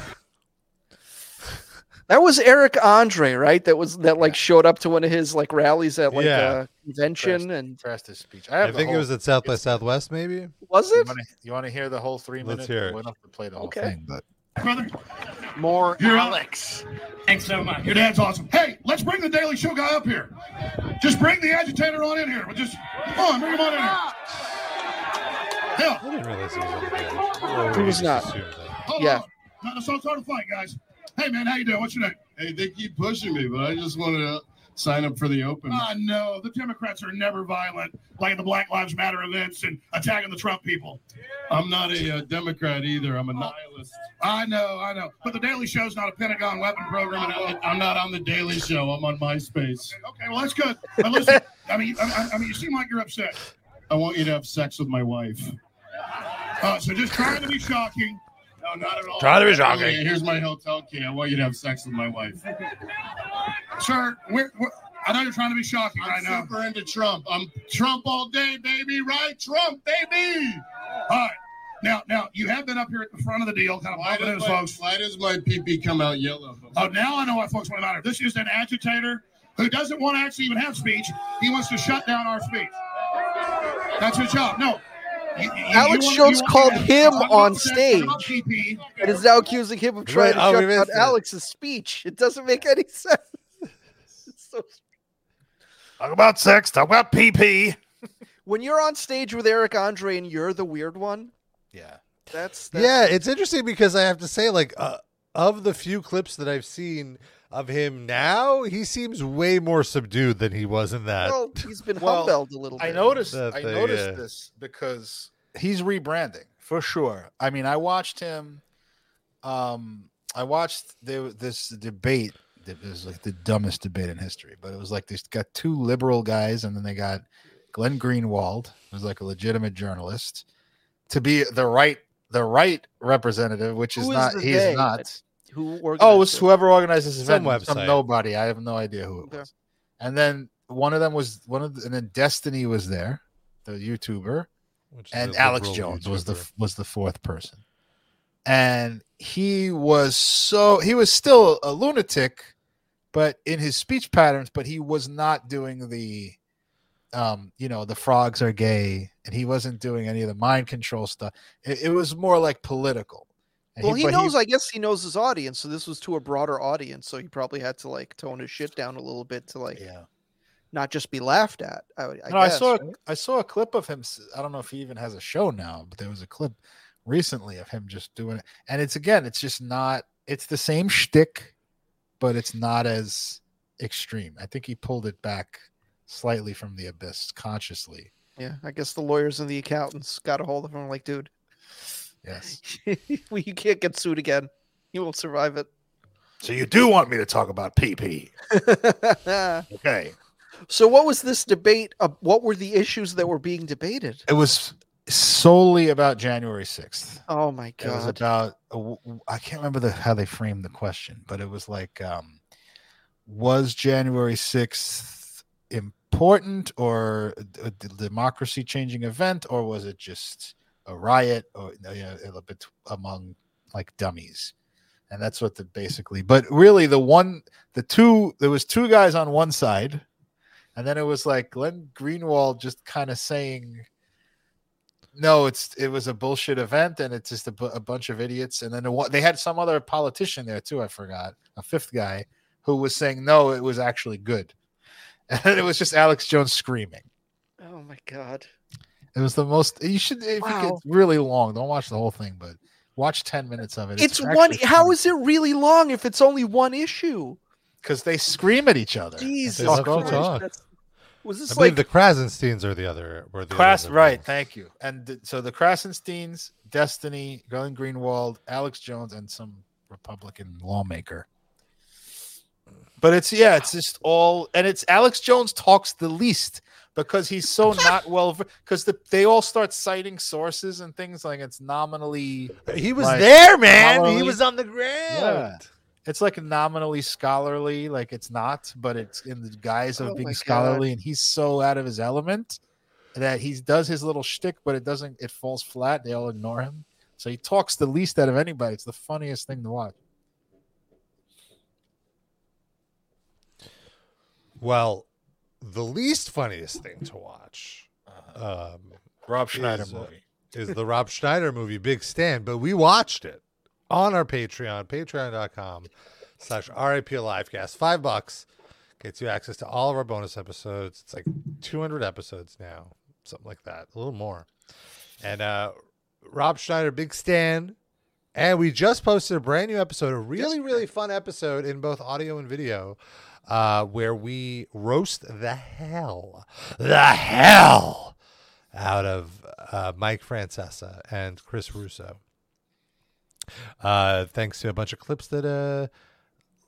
D: That was Eric Andre, right? That was that like showed up to one of his like rallies at like
B: Yeah.
D: a convention and
C: Fastest speech. I,
B: I
C: have the
B: think it
C: whole-
B: was at South by Southwest, maybe.
D: was
C: You
D: it?
C: want to you wanna hear the whole three
B: Let's
C: minutes?
B: hear it.
C: We don't have to play the whole
D: Okay.
C: thing, but
E: Brother,
D: More
E: You're
D: Alex.
E: thanks so much. Your dad's awesome. Hey, let's bring the Daily Show guy up here. Just bring the agitator on in here. We'll just come on, bring him on in here. Hell,
B: I didn't realize he was on the panel.
D: He was not.
B: assumed
E: hold
D: Yeah.
E: on. Now, let's not start a fight, guys. Hey, man, how you doing? What's your name?
I: Hey, they keep pushing me, but I just wanted to sign up for the open.
E: Ah, no, the Democrats are never violent, like the Black Lives Matter events and attacking the Trump people.
I: I'm not a uh, Democrat either. I'm a nihilist.
E: I know, I know. But the Daily Show's not a Pentagon weapon program.
I: I'm
E: And all.
I: not, I'm not on the Daily Show. I'm on MySpace.
E: Okay, well, that's good. But listen, I mean, I, I- I mean, you seem like you're upset.
I: I want you to have sex with my wife.
E: Uh, so just trying to be shocking.
I: No, not at all.
C: Try to be shocking.
I: Okay, here's my hotel key. I want you to have sex with my wife.
E: Sir, we're, we're, I know you're trying to be shocking
I: I'm
E: right now.
I: super into Trump. I'm Trump all day, baby. Right? Trump, baby.
E: All right. Now, now you have been up here at the front of the deal, kind of
I: Why
E: bumping
I: does, my,
E: folks.
I: why does my PP come out yellow?
E: Oh, now I know why folks want to matter. This is an agitator who doesn't want to actually even have speech. He wants to shut down our speech. That's his job. No.
D: Alex Jones called him on
E: sex, talk about
D: stage. And is now accusing him of trying
B: Wait,
D: to shut down. Alex's speech. It doesn't make any sense. So-
C: talk about sex. Talk about PP.
D: when you're on stage with Eric Andre and you're the weird one,
C: Yeah.
D: that's, that's
B: Yeah, it's interesting because I have to say, like, uh, of the few clips that I've seen of him now, he seems way more subdued than he was in that.
D: well, he's been
C: Well,
D: humbled a little bit.
C: I noticed.
B: That
C: I
B: thing,
C: noticed
B: yeah.
C: this because he's rebranding for sure. I mean, I watched him. Um, I watched there this debate. That was like the dumbest debate in history, but it was like they got two liberal guys, and then they got Glenn Greenwald, who's like a legitimate journalist, to be the right the right representative, which is
D: Who is
C: not.
D: the
C: He's
D: they
C: not.
D: That- Who organized
C: Oh, it was
D: it?
C: whoever organized this event. Some
B: website.
C: nobody. I have no idea who it
D: Okay.
C: was. And then one of them was one of, the, and then Destiny was there, the YouTuber,
B: which
C: and
B: a
C: Alex
B: liberal
C: Jones was the was the fourth person. And he was so he was still a lunatic, but in his speech patterns, but he was not doing the um, you know, the frogs are gay, and he wasn't doing any of the mind control stuff. It, it was more like political.
D: Well, he,
C: but
D: knows. I guess he knows his audience, so this was to a broader audience. So he probably had to like tone his shit down a little bit to like
C: yeah.
D: not just be laughed at. I, I
C: no, I saw
D: right?
C: I saw a clip of him. I don't know if he even has a show now, but there was a clip recently of him just doing it. And it's again, it's just not. It's the same shtick, but it's not as extreme. I think he pulled it back slightly from the abyss consciously.
D: Yeah, I guess the lawyers and the accountants got a hold of him. Like, dude,
C: Yes.
D: well, you can't get sued again. You won't survive it.
C: So you do want me to talk about PP? Okay.
D: so, what was this debate? Uh, what were the issues that were being debated?
C: It was solely about January sixth.
D: Oh my
C: It was
D: god!
C: about uh, I can't remember the how they framed the question, but it was like, um, was January sixth important or a democracy changing event, or was it just a riot or you know, among like dummies? And that's what the basically. But really, the one, the two, there was two guys on one side, and then it was like Glenn Greenwald just kind of saying no, it's it was a bullshit event, and it's just a, bu- a bunch of idiots. And then wa- they had some other politician there too. I forgot a fifth guy who was saying no, it was actually good, and it was just Alex Jones screaming.
D: Oh my god!
C: It was the most. You should if you
D: Wow.
C: could, it's really long. Don't watch the whole thing, but watch ten minutes of it.
D: It's, one. How is it really long if it's only one issue?
C: Because they scream at each other.
D: Jesus
B: love to
D: Christ!
B: talk.
D: That's, Was
B: I
D: this
B: believe
D: like
B: the Krassensteins are the other. Were the
C: Kras,
B: others
C: right?
B: involved.
C: Thank you. And th- so the Krassensteins, Destiny, Glenn Greenwald, Alex Jones, and some Republican lawmaker. But it's yeah, it's just all, and it's Alex Jones talks the least because he's so not well. Because the, they all start citing sources and things like it's nominally.
B: He was
C: like,
B: there, man. He was on the ground.
C: Yeah. It's like nominally scholarly, like it's not, but it's in the guise of
D: Oh my
C: being
D: God.
C: scholarly, and he's so out of his element that he does his little shtick, but it doesn't. It falls flat. They all ignore him, so he talks the least out of anybody. It's the funniest thing to watch.
B: Well, the least funniest thing to watch um,
C: Rob Schneider
B: is, uh,
C: movie.
B: is the Rob Schneider movie Big Stan, but we watched it on our Patreon, patreon.com slash RIP Livecast. Five bucks gets you access to all of our bonus episodes. It's like 200 episodes now, something like that, a little more. And uh, Rob Schneider, Big Stan. And we just posted a brand new episode, a really, really fun episode in both audio and video, uh, where we roast the hell, the hell out of uh, Mike Francesa and Chris Russo. Uh, thanks to a bunch of clips that uh,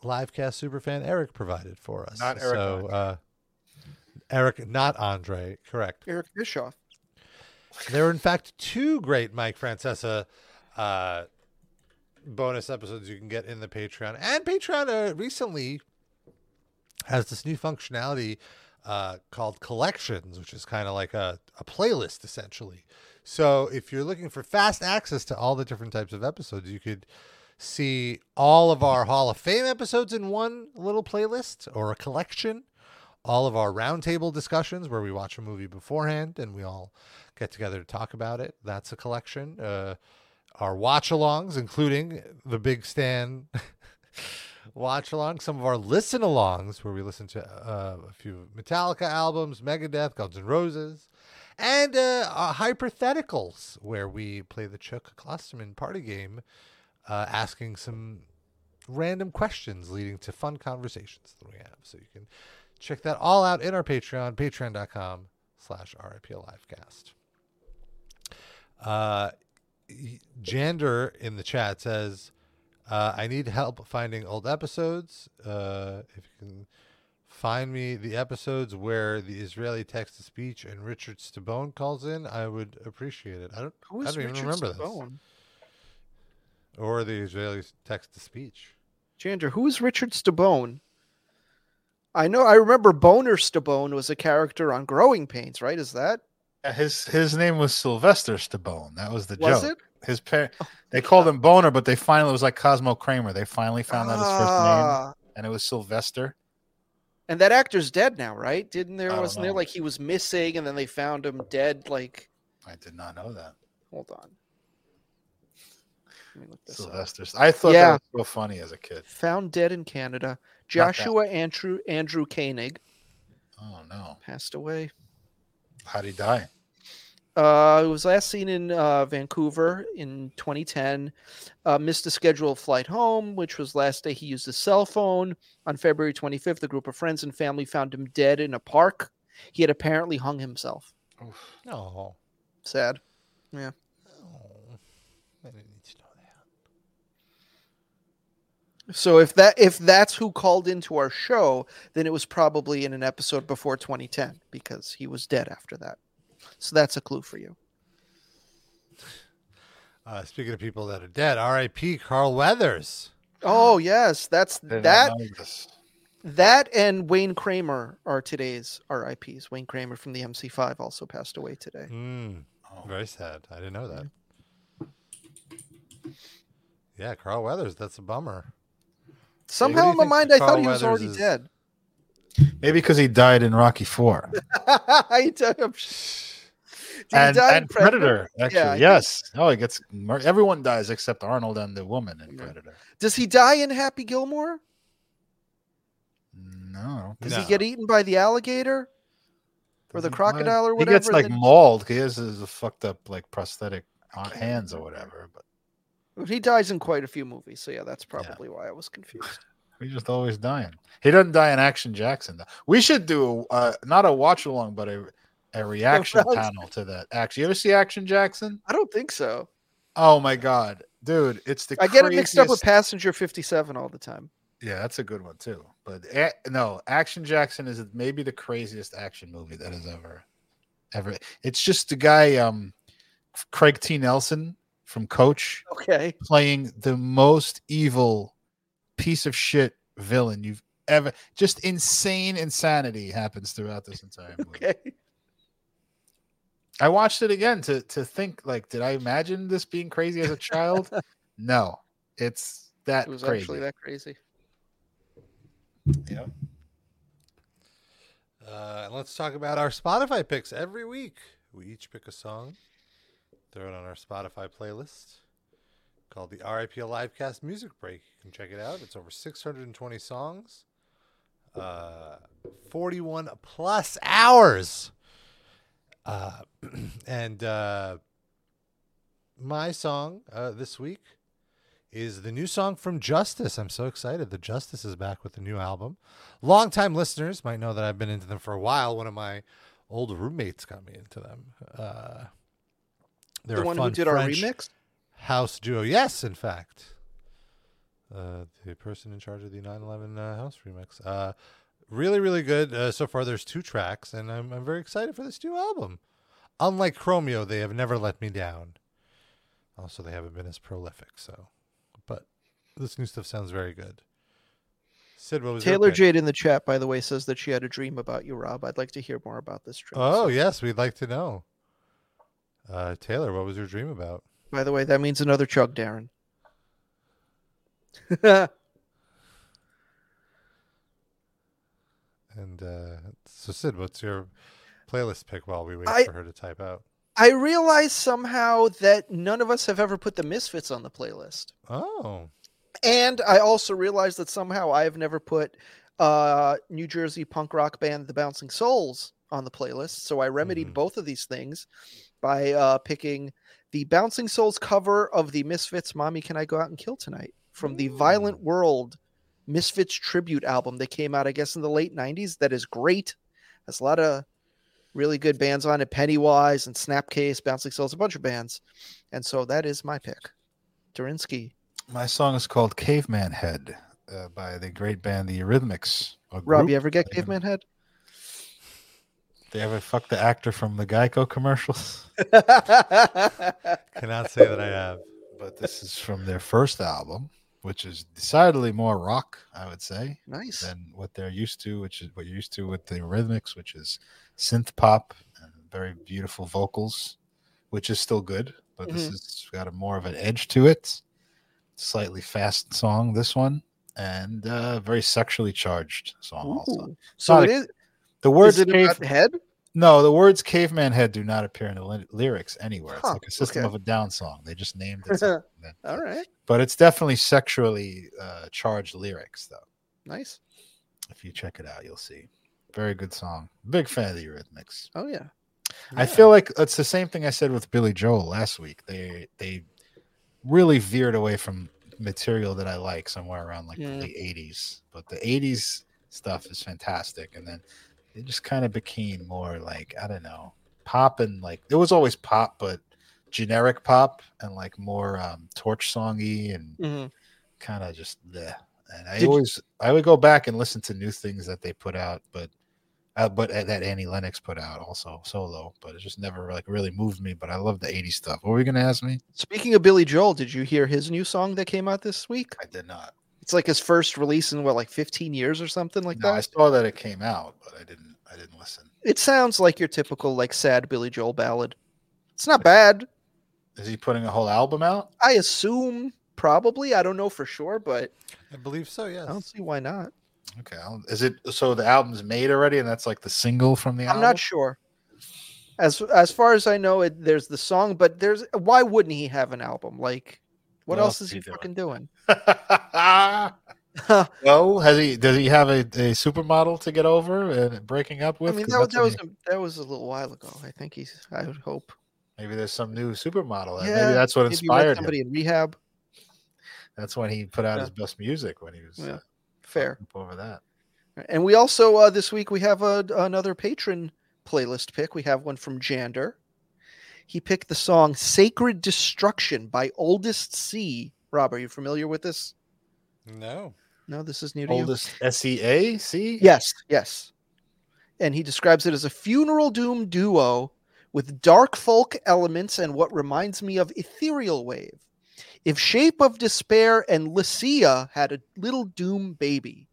B: Livecast superfan Eric provided for us.
C: Not Eric
B: So, uh, Eric, not Andre, correct.
D: Eric Bischoff?
B: There are, in fact, two great Mike Francesa uh, bonus episodes you can get in the Patreon. And Patreon uh, recently has this new functionality uh, called Collections, which is kind of like a, a playlist, essentially. So if you're looking for fast access to all the different types of episodes, you could see all of our Hall of Fame episodes in one little playlist or a collection all of our roundtable discussions where we watch a movie beforehand and we all get together to talk about it. That's a collection. Uh, our watch alongs, including the Big Stan watch along, some of our listen alongs where we listen to uh, a few Metallica albums, Megadeth, Guns N' Roses, and uh, hypotheticals where we play the Chuck Klosterman party game, uh, asking some random questions leading to fun conversations that we have. So you can check that all out in our Patreon, patreon.com slash RIPLivecast. Uh, Jander in the chat says, uh, I need help finding old episodes. Uh, if you can find me the episodes where the Israeli text to speech and Richard Stabone calls in, I would appreciate it. I don't,
D: Who
B: I don't even
D: Richard
B: remember
D: Stabone?
B: this. Or the Israeli text to speech.
D: Jander, who is Richard Stabone? I know. I remember Boner Stabone was a character on Growing Pains, right? Is that
C: Yeah, His his name was Sylvester Stabone. That was the
D: was
C: joke.
D: it?
C: His parent, they called him Boner, but they finally it was like Cosmo Kramer. They finally found out his first name,
D: Ah,
C: and it was Sylvester.
D: And that actor's dead now, right? Didn't there? Wasn't there like he was missing, and then they found him dead? Like,
C: I did not know that.
D: hold on. Let me look this up.
C: Sylvester. I thought
D: Yeah.
C: that was so funny as a kid.
D: Found dead in Canada. Joshua Andrew Andrew Koenig
C: Oh no!
D: passed away.
C: How'd he die?
D: Uh, it was last seen in uh, Vancouver in 2010. Uh, missed a scheduled flight home, which was last day he used his cell phone. On February 25th, a group of friends and family found him dead in a park. He had apparently hung himself.
B: Oh,
D: Sad.
B: oh. I didn't need to know that.
D: So if that if that's who called into our show, then it was probably in an episode before 2010 because he was dead after that. So that's a clue for you.
B: Uh, speaking of people that are dead, R.I.P. Carl Weathers.
D: Oh yes, that's that that and Wayne Kramer are today's RIPS. Wayne Kramer from the MC5 also passed away today.
B: Mm,
C: Oh.
B: very sad. I didn't know that. Yeah, Carl Weathers. That's a bummer.
D: Somehow
B: do
D: in my mind I
B: Carl
D: thought he was
B: Weathers
D: already
B: is-
D: dead.
C: Maybe because he died in Rocky Four.
D: I don't- Did he
C: and, and Predator. Actually,
D: think-
C: yes. Oh, he gets everyone dies except Arnold and the woman in
D: Yeah.
C: Predator.
D: Does he die in Happy Gilmore?
C: No,
D: Does
B: No.
D: he get eaten by the alligator or the crocodile or whatever.
C: He gets like
D: then-
C: mauled. He has his fucked up like prosthetic hands or whatever. But
D: He dies in quite a few movies, so yeah, that's probably why I was confused.
C: He's just always dying. He doesn't die in Action Jackson. Though. We should do uh, not a watch along, but a a reaction panel to that. Action. You ever see Action Jackson?
D: I don't think so.
C: Oh my god, dude! It's the
D: I get it mixed up with Passenger 57 all the time.
C: Yeah, that's a good one too. But a- no, Action Jackson is maybe the craziest action movie that has ever, ever. It's just the guy, um, Craig T. Nelson from Coach,
D: Okay.
C: playing the most evil piece of shit villain you've ever. Just insane insanity happens throughout this entire movie.
D: Okay.
C: I watched it again to to think like, did I imagine this being crazy as a child? no, it's that
D: It was
C: crazy.
D: actually that crazy.
C: Yeah.
B: Uh, and let's talk about our Spotify picks. Every week, we each pick a song, throw it on our Spotify playlist called the RIP Livecast Music Break. You can check it out. It's over 620 songs, uh, 41 plus hours. Uh, and uh, my song uh, this week is the new song from Justice. I'm so excited The Justice is back with a new album. Longtime listeners might know that I've been into them for a while. One of my old roommates got me into them. Uh, they're
D: The
B: a
D: one who did our remix?
B: house duo. Yes, in fact, uh, the person in charge of the 9/11 uh, house remix. Really, really good. Uh, so far, there's two tracks, and I'm I'm very excited for this new album. Unlike Chromeo, they have never let me down. Also, they haven't been as prolific. So, but this new stuff sounds very good. Sid, what was
D: Taylor? Jade in the chat, by the way, says that she had a dream about you, Rob. I'd like to hear more about this dream.
B: Oh
D: So,
B: yes, we'd like to know. Uh, Taylor, what was your dream about?
D: By the way, that means another chug, Darren.
B: And uh, so, Sid, what's your playlist pick while we wait
D: I-
B: for her to type out?
D: I realize somehow that none of us have ever put the Misfits on the playlist.
B: Oh,
D: And I also realized that somehow I have never put uh, New Jersey punk rock band The Bouncing Souls on the playlist. So I remedied
B: Mhm.
D: both of these things by uh, picking the Bouncing Souls cover of the Misfits Mommy Can I Go Out and Kill Tonight from the Violent World Misfits tribute album that came out, I guess, in the late 90s. That is great. Has a lot of really good bands on it Pennywise and Snapcase, Bouncing Souls, a bunch of bands. And so that is my pick. Durinsky.
C: My song is called Caveman Head uh, by the great band The Eurythmics.
D: Rob, you ever get Caveman Head?
C: They ever fuck the actor from the Geico commercials?
B: cannot say that I have.
C: But this is from their first album, which is decidedly more rock, I would say,
D: nice.
C: than what they're used to, which is what you're used to with the Eurythmics, which is synth pop and very beautiful vocals, which is still good, but this
D: Mhm.
C: has got a more of an edge to it. Slightly fast song, this one, and uh, very sexually charged song. Also,
D: Ooh. So it
C: a-
D: is.
C: the words
D: Is it about the head?
C: No, the words "caveman head" do not appear in the ly- lyrics anywhere. It's
D: Huh,
C: like a System
D: okay.
C: of a Down song. They just named it.
D: All right.
C: But it's definitely sexually uh, charged lyrics, though.
D: Nice.
C: If you check it out, you'll see. Very good song. Big fan of the Eurythmics.
D: Oh yeah.
C: I feel like it's the same thing I said with Billy Joel last week. They they really veered away from material that I like somewhere around like
D: Yeah.
C: the '80s. But the '80s stuff is fantastic, and then it just kind of became more like I don't know, pop and like it was always pop, but generic pop and like more um, torch songy and
D: hmm
C: kind of just bleh. And I
D: Did you-
C: always I would go back and listen to new things that they put out, but uh, but uh, that Annie Lennox put out also solo, but it just never like really moved me. But I love the '80s stuff. What were you gonna ask me?
D: Speaking of Billy Joel, did you hear his new song that came out this week?
C: I did not.
D: It's like his first release in what, like 15 years or something like
C: No, I saw that it came out, but I didn't. I didn't listen.
D: It sounds like your typical like sad Billy Joel ballad. It's not bad.
C: Is he putting a whole album out?
D: I assume probably. I don't know for sure, but
B: I believe so. Yes.
D: I don't see why not.
C: Okay. Is it so the album's made already, and that's like the single from the album?
D: I'm
C: album?
D: not sure. As as far as I know, it, there's the song, but there's why wouldn't he have an album? Like, what,
C: What
D: else
C: else
D: is he
C: doing?
D: fucking doing?
C: well, has he? Does he have a, a supermodel to get over and breaking up
D: I
C: with?
D: mean,
C: 'Cause
D: that, was- that was a, that was a little while ago. I think he's. I would hope.
C: maybe there's some new supermodel.
D: Yeah,
C: maybe that's what
D: Maybe he met
C: inspired him.
D: somebody in rehab.
C: That's when he put out
D: Yeah.
C: his best music when he was
D: Yeah.
C: uh,
D: Fair.
C: Over that.
D: And we also uh, this week we have a, another patron playlist pick. We have one from Jander. He picked the song "Sacred Destruction" by Oldest Sea. Rob, are you familiar with this?
B: No.
D: No, this is new to you.
C: Oldest S E A C.
D: Yes, yes. And he describes it as a funeral doom duo with dark folk elements and what reminds me of Ethereal Wave. If Shape of Despair and Lycia had a little doom baby.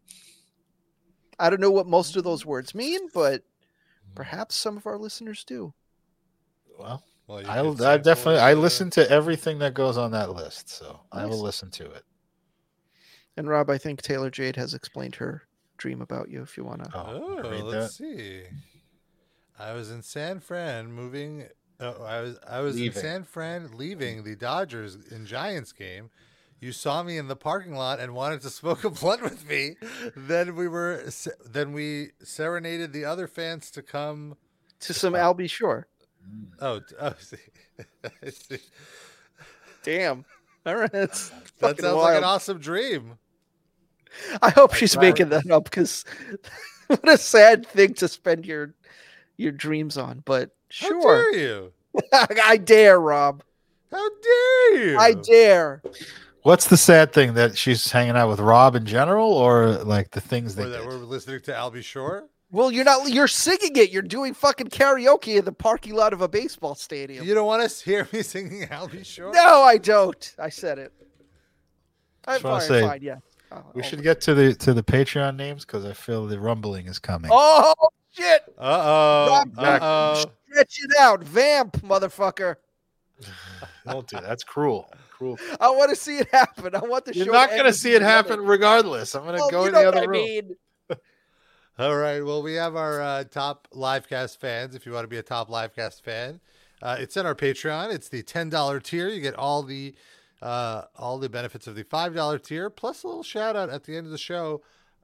D: I don't know what most of those words mean, but perhaps some of our listeners do.
C: Well,
B: Well, you
C: I,
B: could
C: I definitely I listen to everything that goes on that list, so I will listen to it.
D: And Rob, I think Taylor Jade has explained her dream about you if you want to.
C: Oh,
B: Oh,
C: read
B: let's
C: that.
B: see. I was in San Fran moving. Oh, I was I was
C: Leaving.
B: in San Fran leaving the Dodgers and Giants game. You saw me in the parking lot and wanted to smoke a blunt with me. Then we were then we serenaded the other fans to come.
D: To some Albie Shore.
B: Oh, oh see. See.
D: Damn. All right. That's
B: that
D: fucking
B: sounds like an awesome dream.
D: I hope
C: Like
D: she's
C: that.
D: making that up because what a sad thing to spend your your dreams on. But
B: How
D: sure,
B: dare you?
D: I dare, Rob.
B: How dare you?
D: I dare.
C: What's the sad thing that she's hanging out with Rob in general, or like the things
B: Or that
C: did?
B: we're listening to Albie Shore.
D: Well, you're not. You're singing it. You're doing fucking karaoke in the parking lot of a baseball stadium.
B: You don't want to hear me singing Albie Shore?
D: No, I don't. I said it. I'm
C: Just
D: fine.
C: say,
D: fine. Yeah. Oh,
C: We
D: oh
C: should
D: my-
C: get to the to the Patreon names because I feel the rumbling is coming.
D: Oh shit!
B: Uh oh.
D: Rob,
B: Uh oh.
D: Stretch it out, vamp, motherfucker.
C: Don't do that. That's cruel. Cruel.
D: I want to see it happen. I want the
C: You're
D: show.
C: not going to see it happen
D: together.
C: regardless. I'm going to
D: Well,
C: go
D: you
C: in
D: know
C: the
D: what
C: other
D: I
C: room.
D: mean.
B: All right. Well, we have our uh, top livecast fans. If you want to be a top livecast fan, uh, it's in our Patreon. It's the ten dollar tier. You get all the uh, all the benefits of the five dollar tier, plus a little shout out at the end of the show.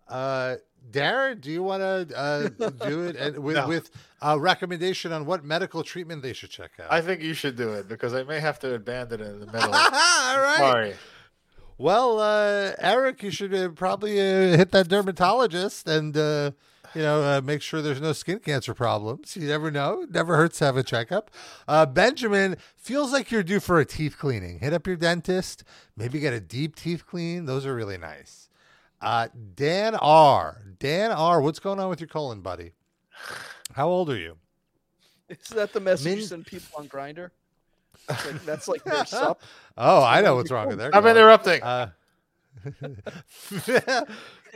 B: Uh, Darren, do you want to uh, do it and with,
C: No.
B: with a recommendation on what medical treatment they should check out?
C: I think you should do it because I may have to abandon it in the middle.
B: all right.
C: Sorry.
B: Well, uh, Eric, you should uh, probably uh, hit that dermatologist and uh, you know uh, make sure there's no skin cancer problems. You never know; never hurts to have a checkup. Uh, Benjamin feels like you're due for a teeth cleaning. Hit up your dentist. Maybe get a deep teeth clean. Those are really nice. Uh, Dan R. Dan R. What's going on with your colon, buddy? How old are you?
D: Is that the message you send people on Grindr? Like, that's like their sup.
B: Oh, I know what's wrong with their.
C: I'm
B: colon.
C: interrupting.
B: Uh,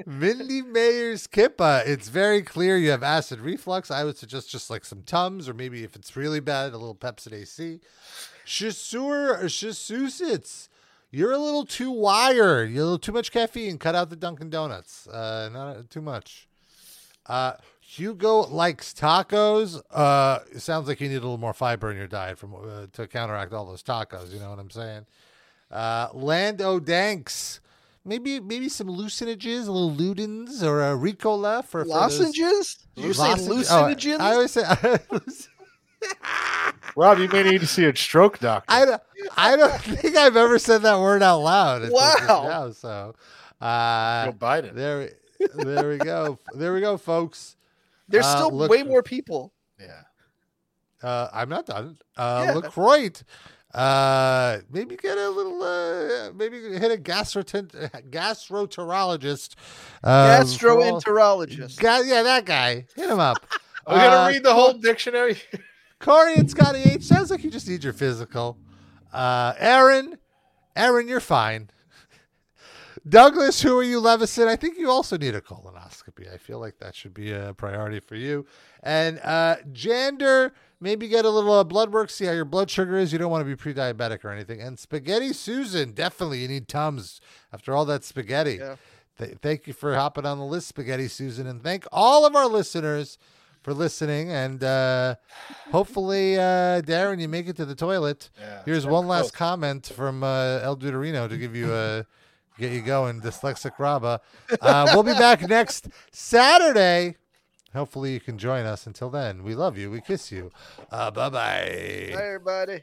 B: Mindy Mayer's Kippa. It's very clear you have acid reflux. I would suggest just like some Tums, or maybe if it's really bad, a little Pepcid AC. Shasur Shasusits. You're a little too wired. You're a little too much caffeine. Cut out the Dunkin' Donuts. Uh, not too much. Uh, Hugo likes tacos. Uh, it sounds like you need a little more fiber in your diet from uh, to counteract all those tacos. You know what I'm saying? Uh, Lando Danks. Maybe maybe some lucinages, a little Ludens or a Ricola for, for those-
D: Lozenges? You say
B: Lozenges? Oh,
D: lucinogens?
B: I always say
C: Rob, you may need to see a stroke doctor.
B: I don't, I don't think I've ever said that word out loud.
D: Wow.
B: now, so uh,
C: Joe Biden.
B: there, there we go. There we go, folks.
D: There's
B: Uh,
D: still
B: look-
D: way more people.
C: Yeah.
B: Uh, I'm not done. Uh,
D: Yeah.
B: LaCroix. Uh, maybe get a little, uh, maybe hit a gastrotent- gastroenterologist. Uh, all-
D: Gastroenterologist.
B: Ga- yeah, that guy. Hit him up.
C: Are we going to read the whole dictionary?
B: Corey and Scotty H. Sounds like you just need your physical. Uh, Aaron, Aaron, you're fine. Douglas, who are you, Levison? I think you also need a colonoscopy. I feel like that should be a priority for you. And uh, Jander, maybe get a little uh, blood work, see how your blood sugar is. You don't want to be pre-diabetic or anything. And Spaghetti Susan, definitely you need Tums after all that spaghetti.
D: Yeah.
B: Th- thank you for hopping on the list, Spaghetti Susan, and thank all of our listeners for listening. And uh, hopefully, uh, Darren, you make it to the toilet.
C: Yeah,
B: Here's one last comment from uh, El Duderino to give you a get you going, dyslexic Rabba. Uh, we'll be back next Saturday. Hopefully, you can join us. Until then, we love you. We kiss you. Uh, bye bye.
D: Hi, everybody.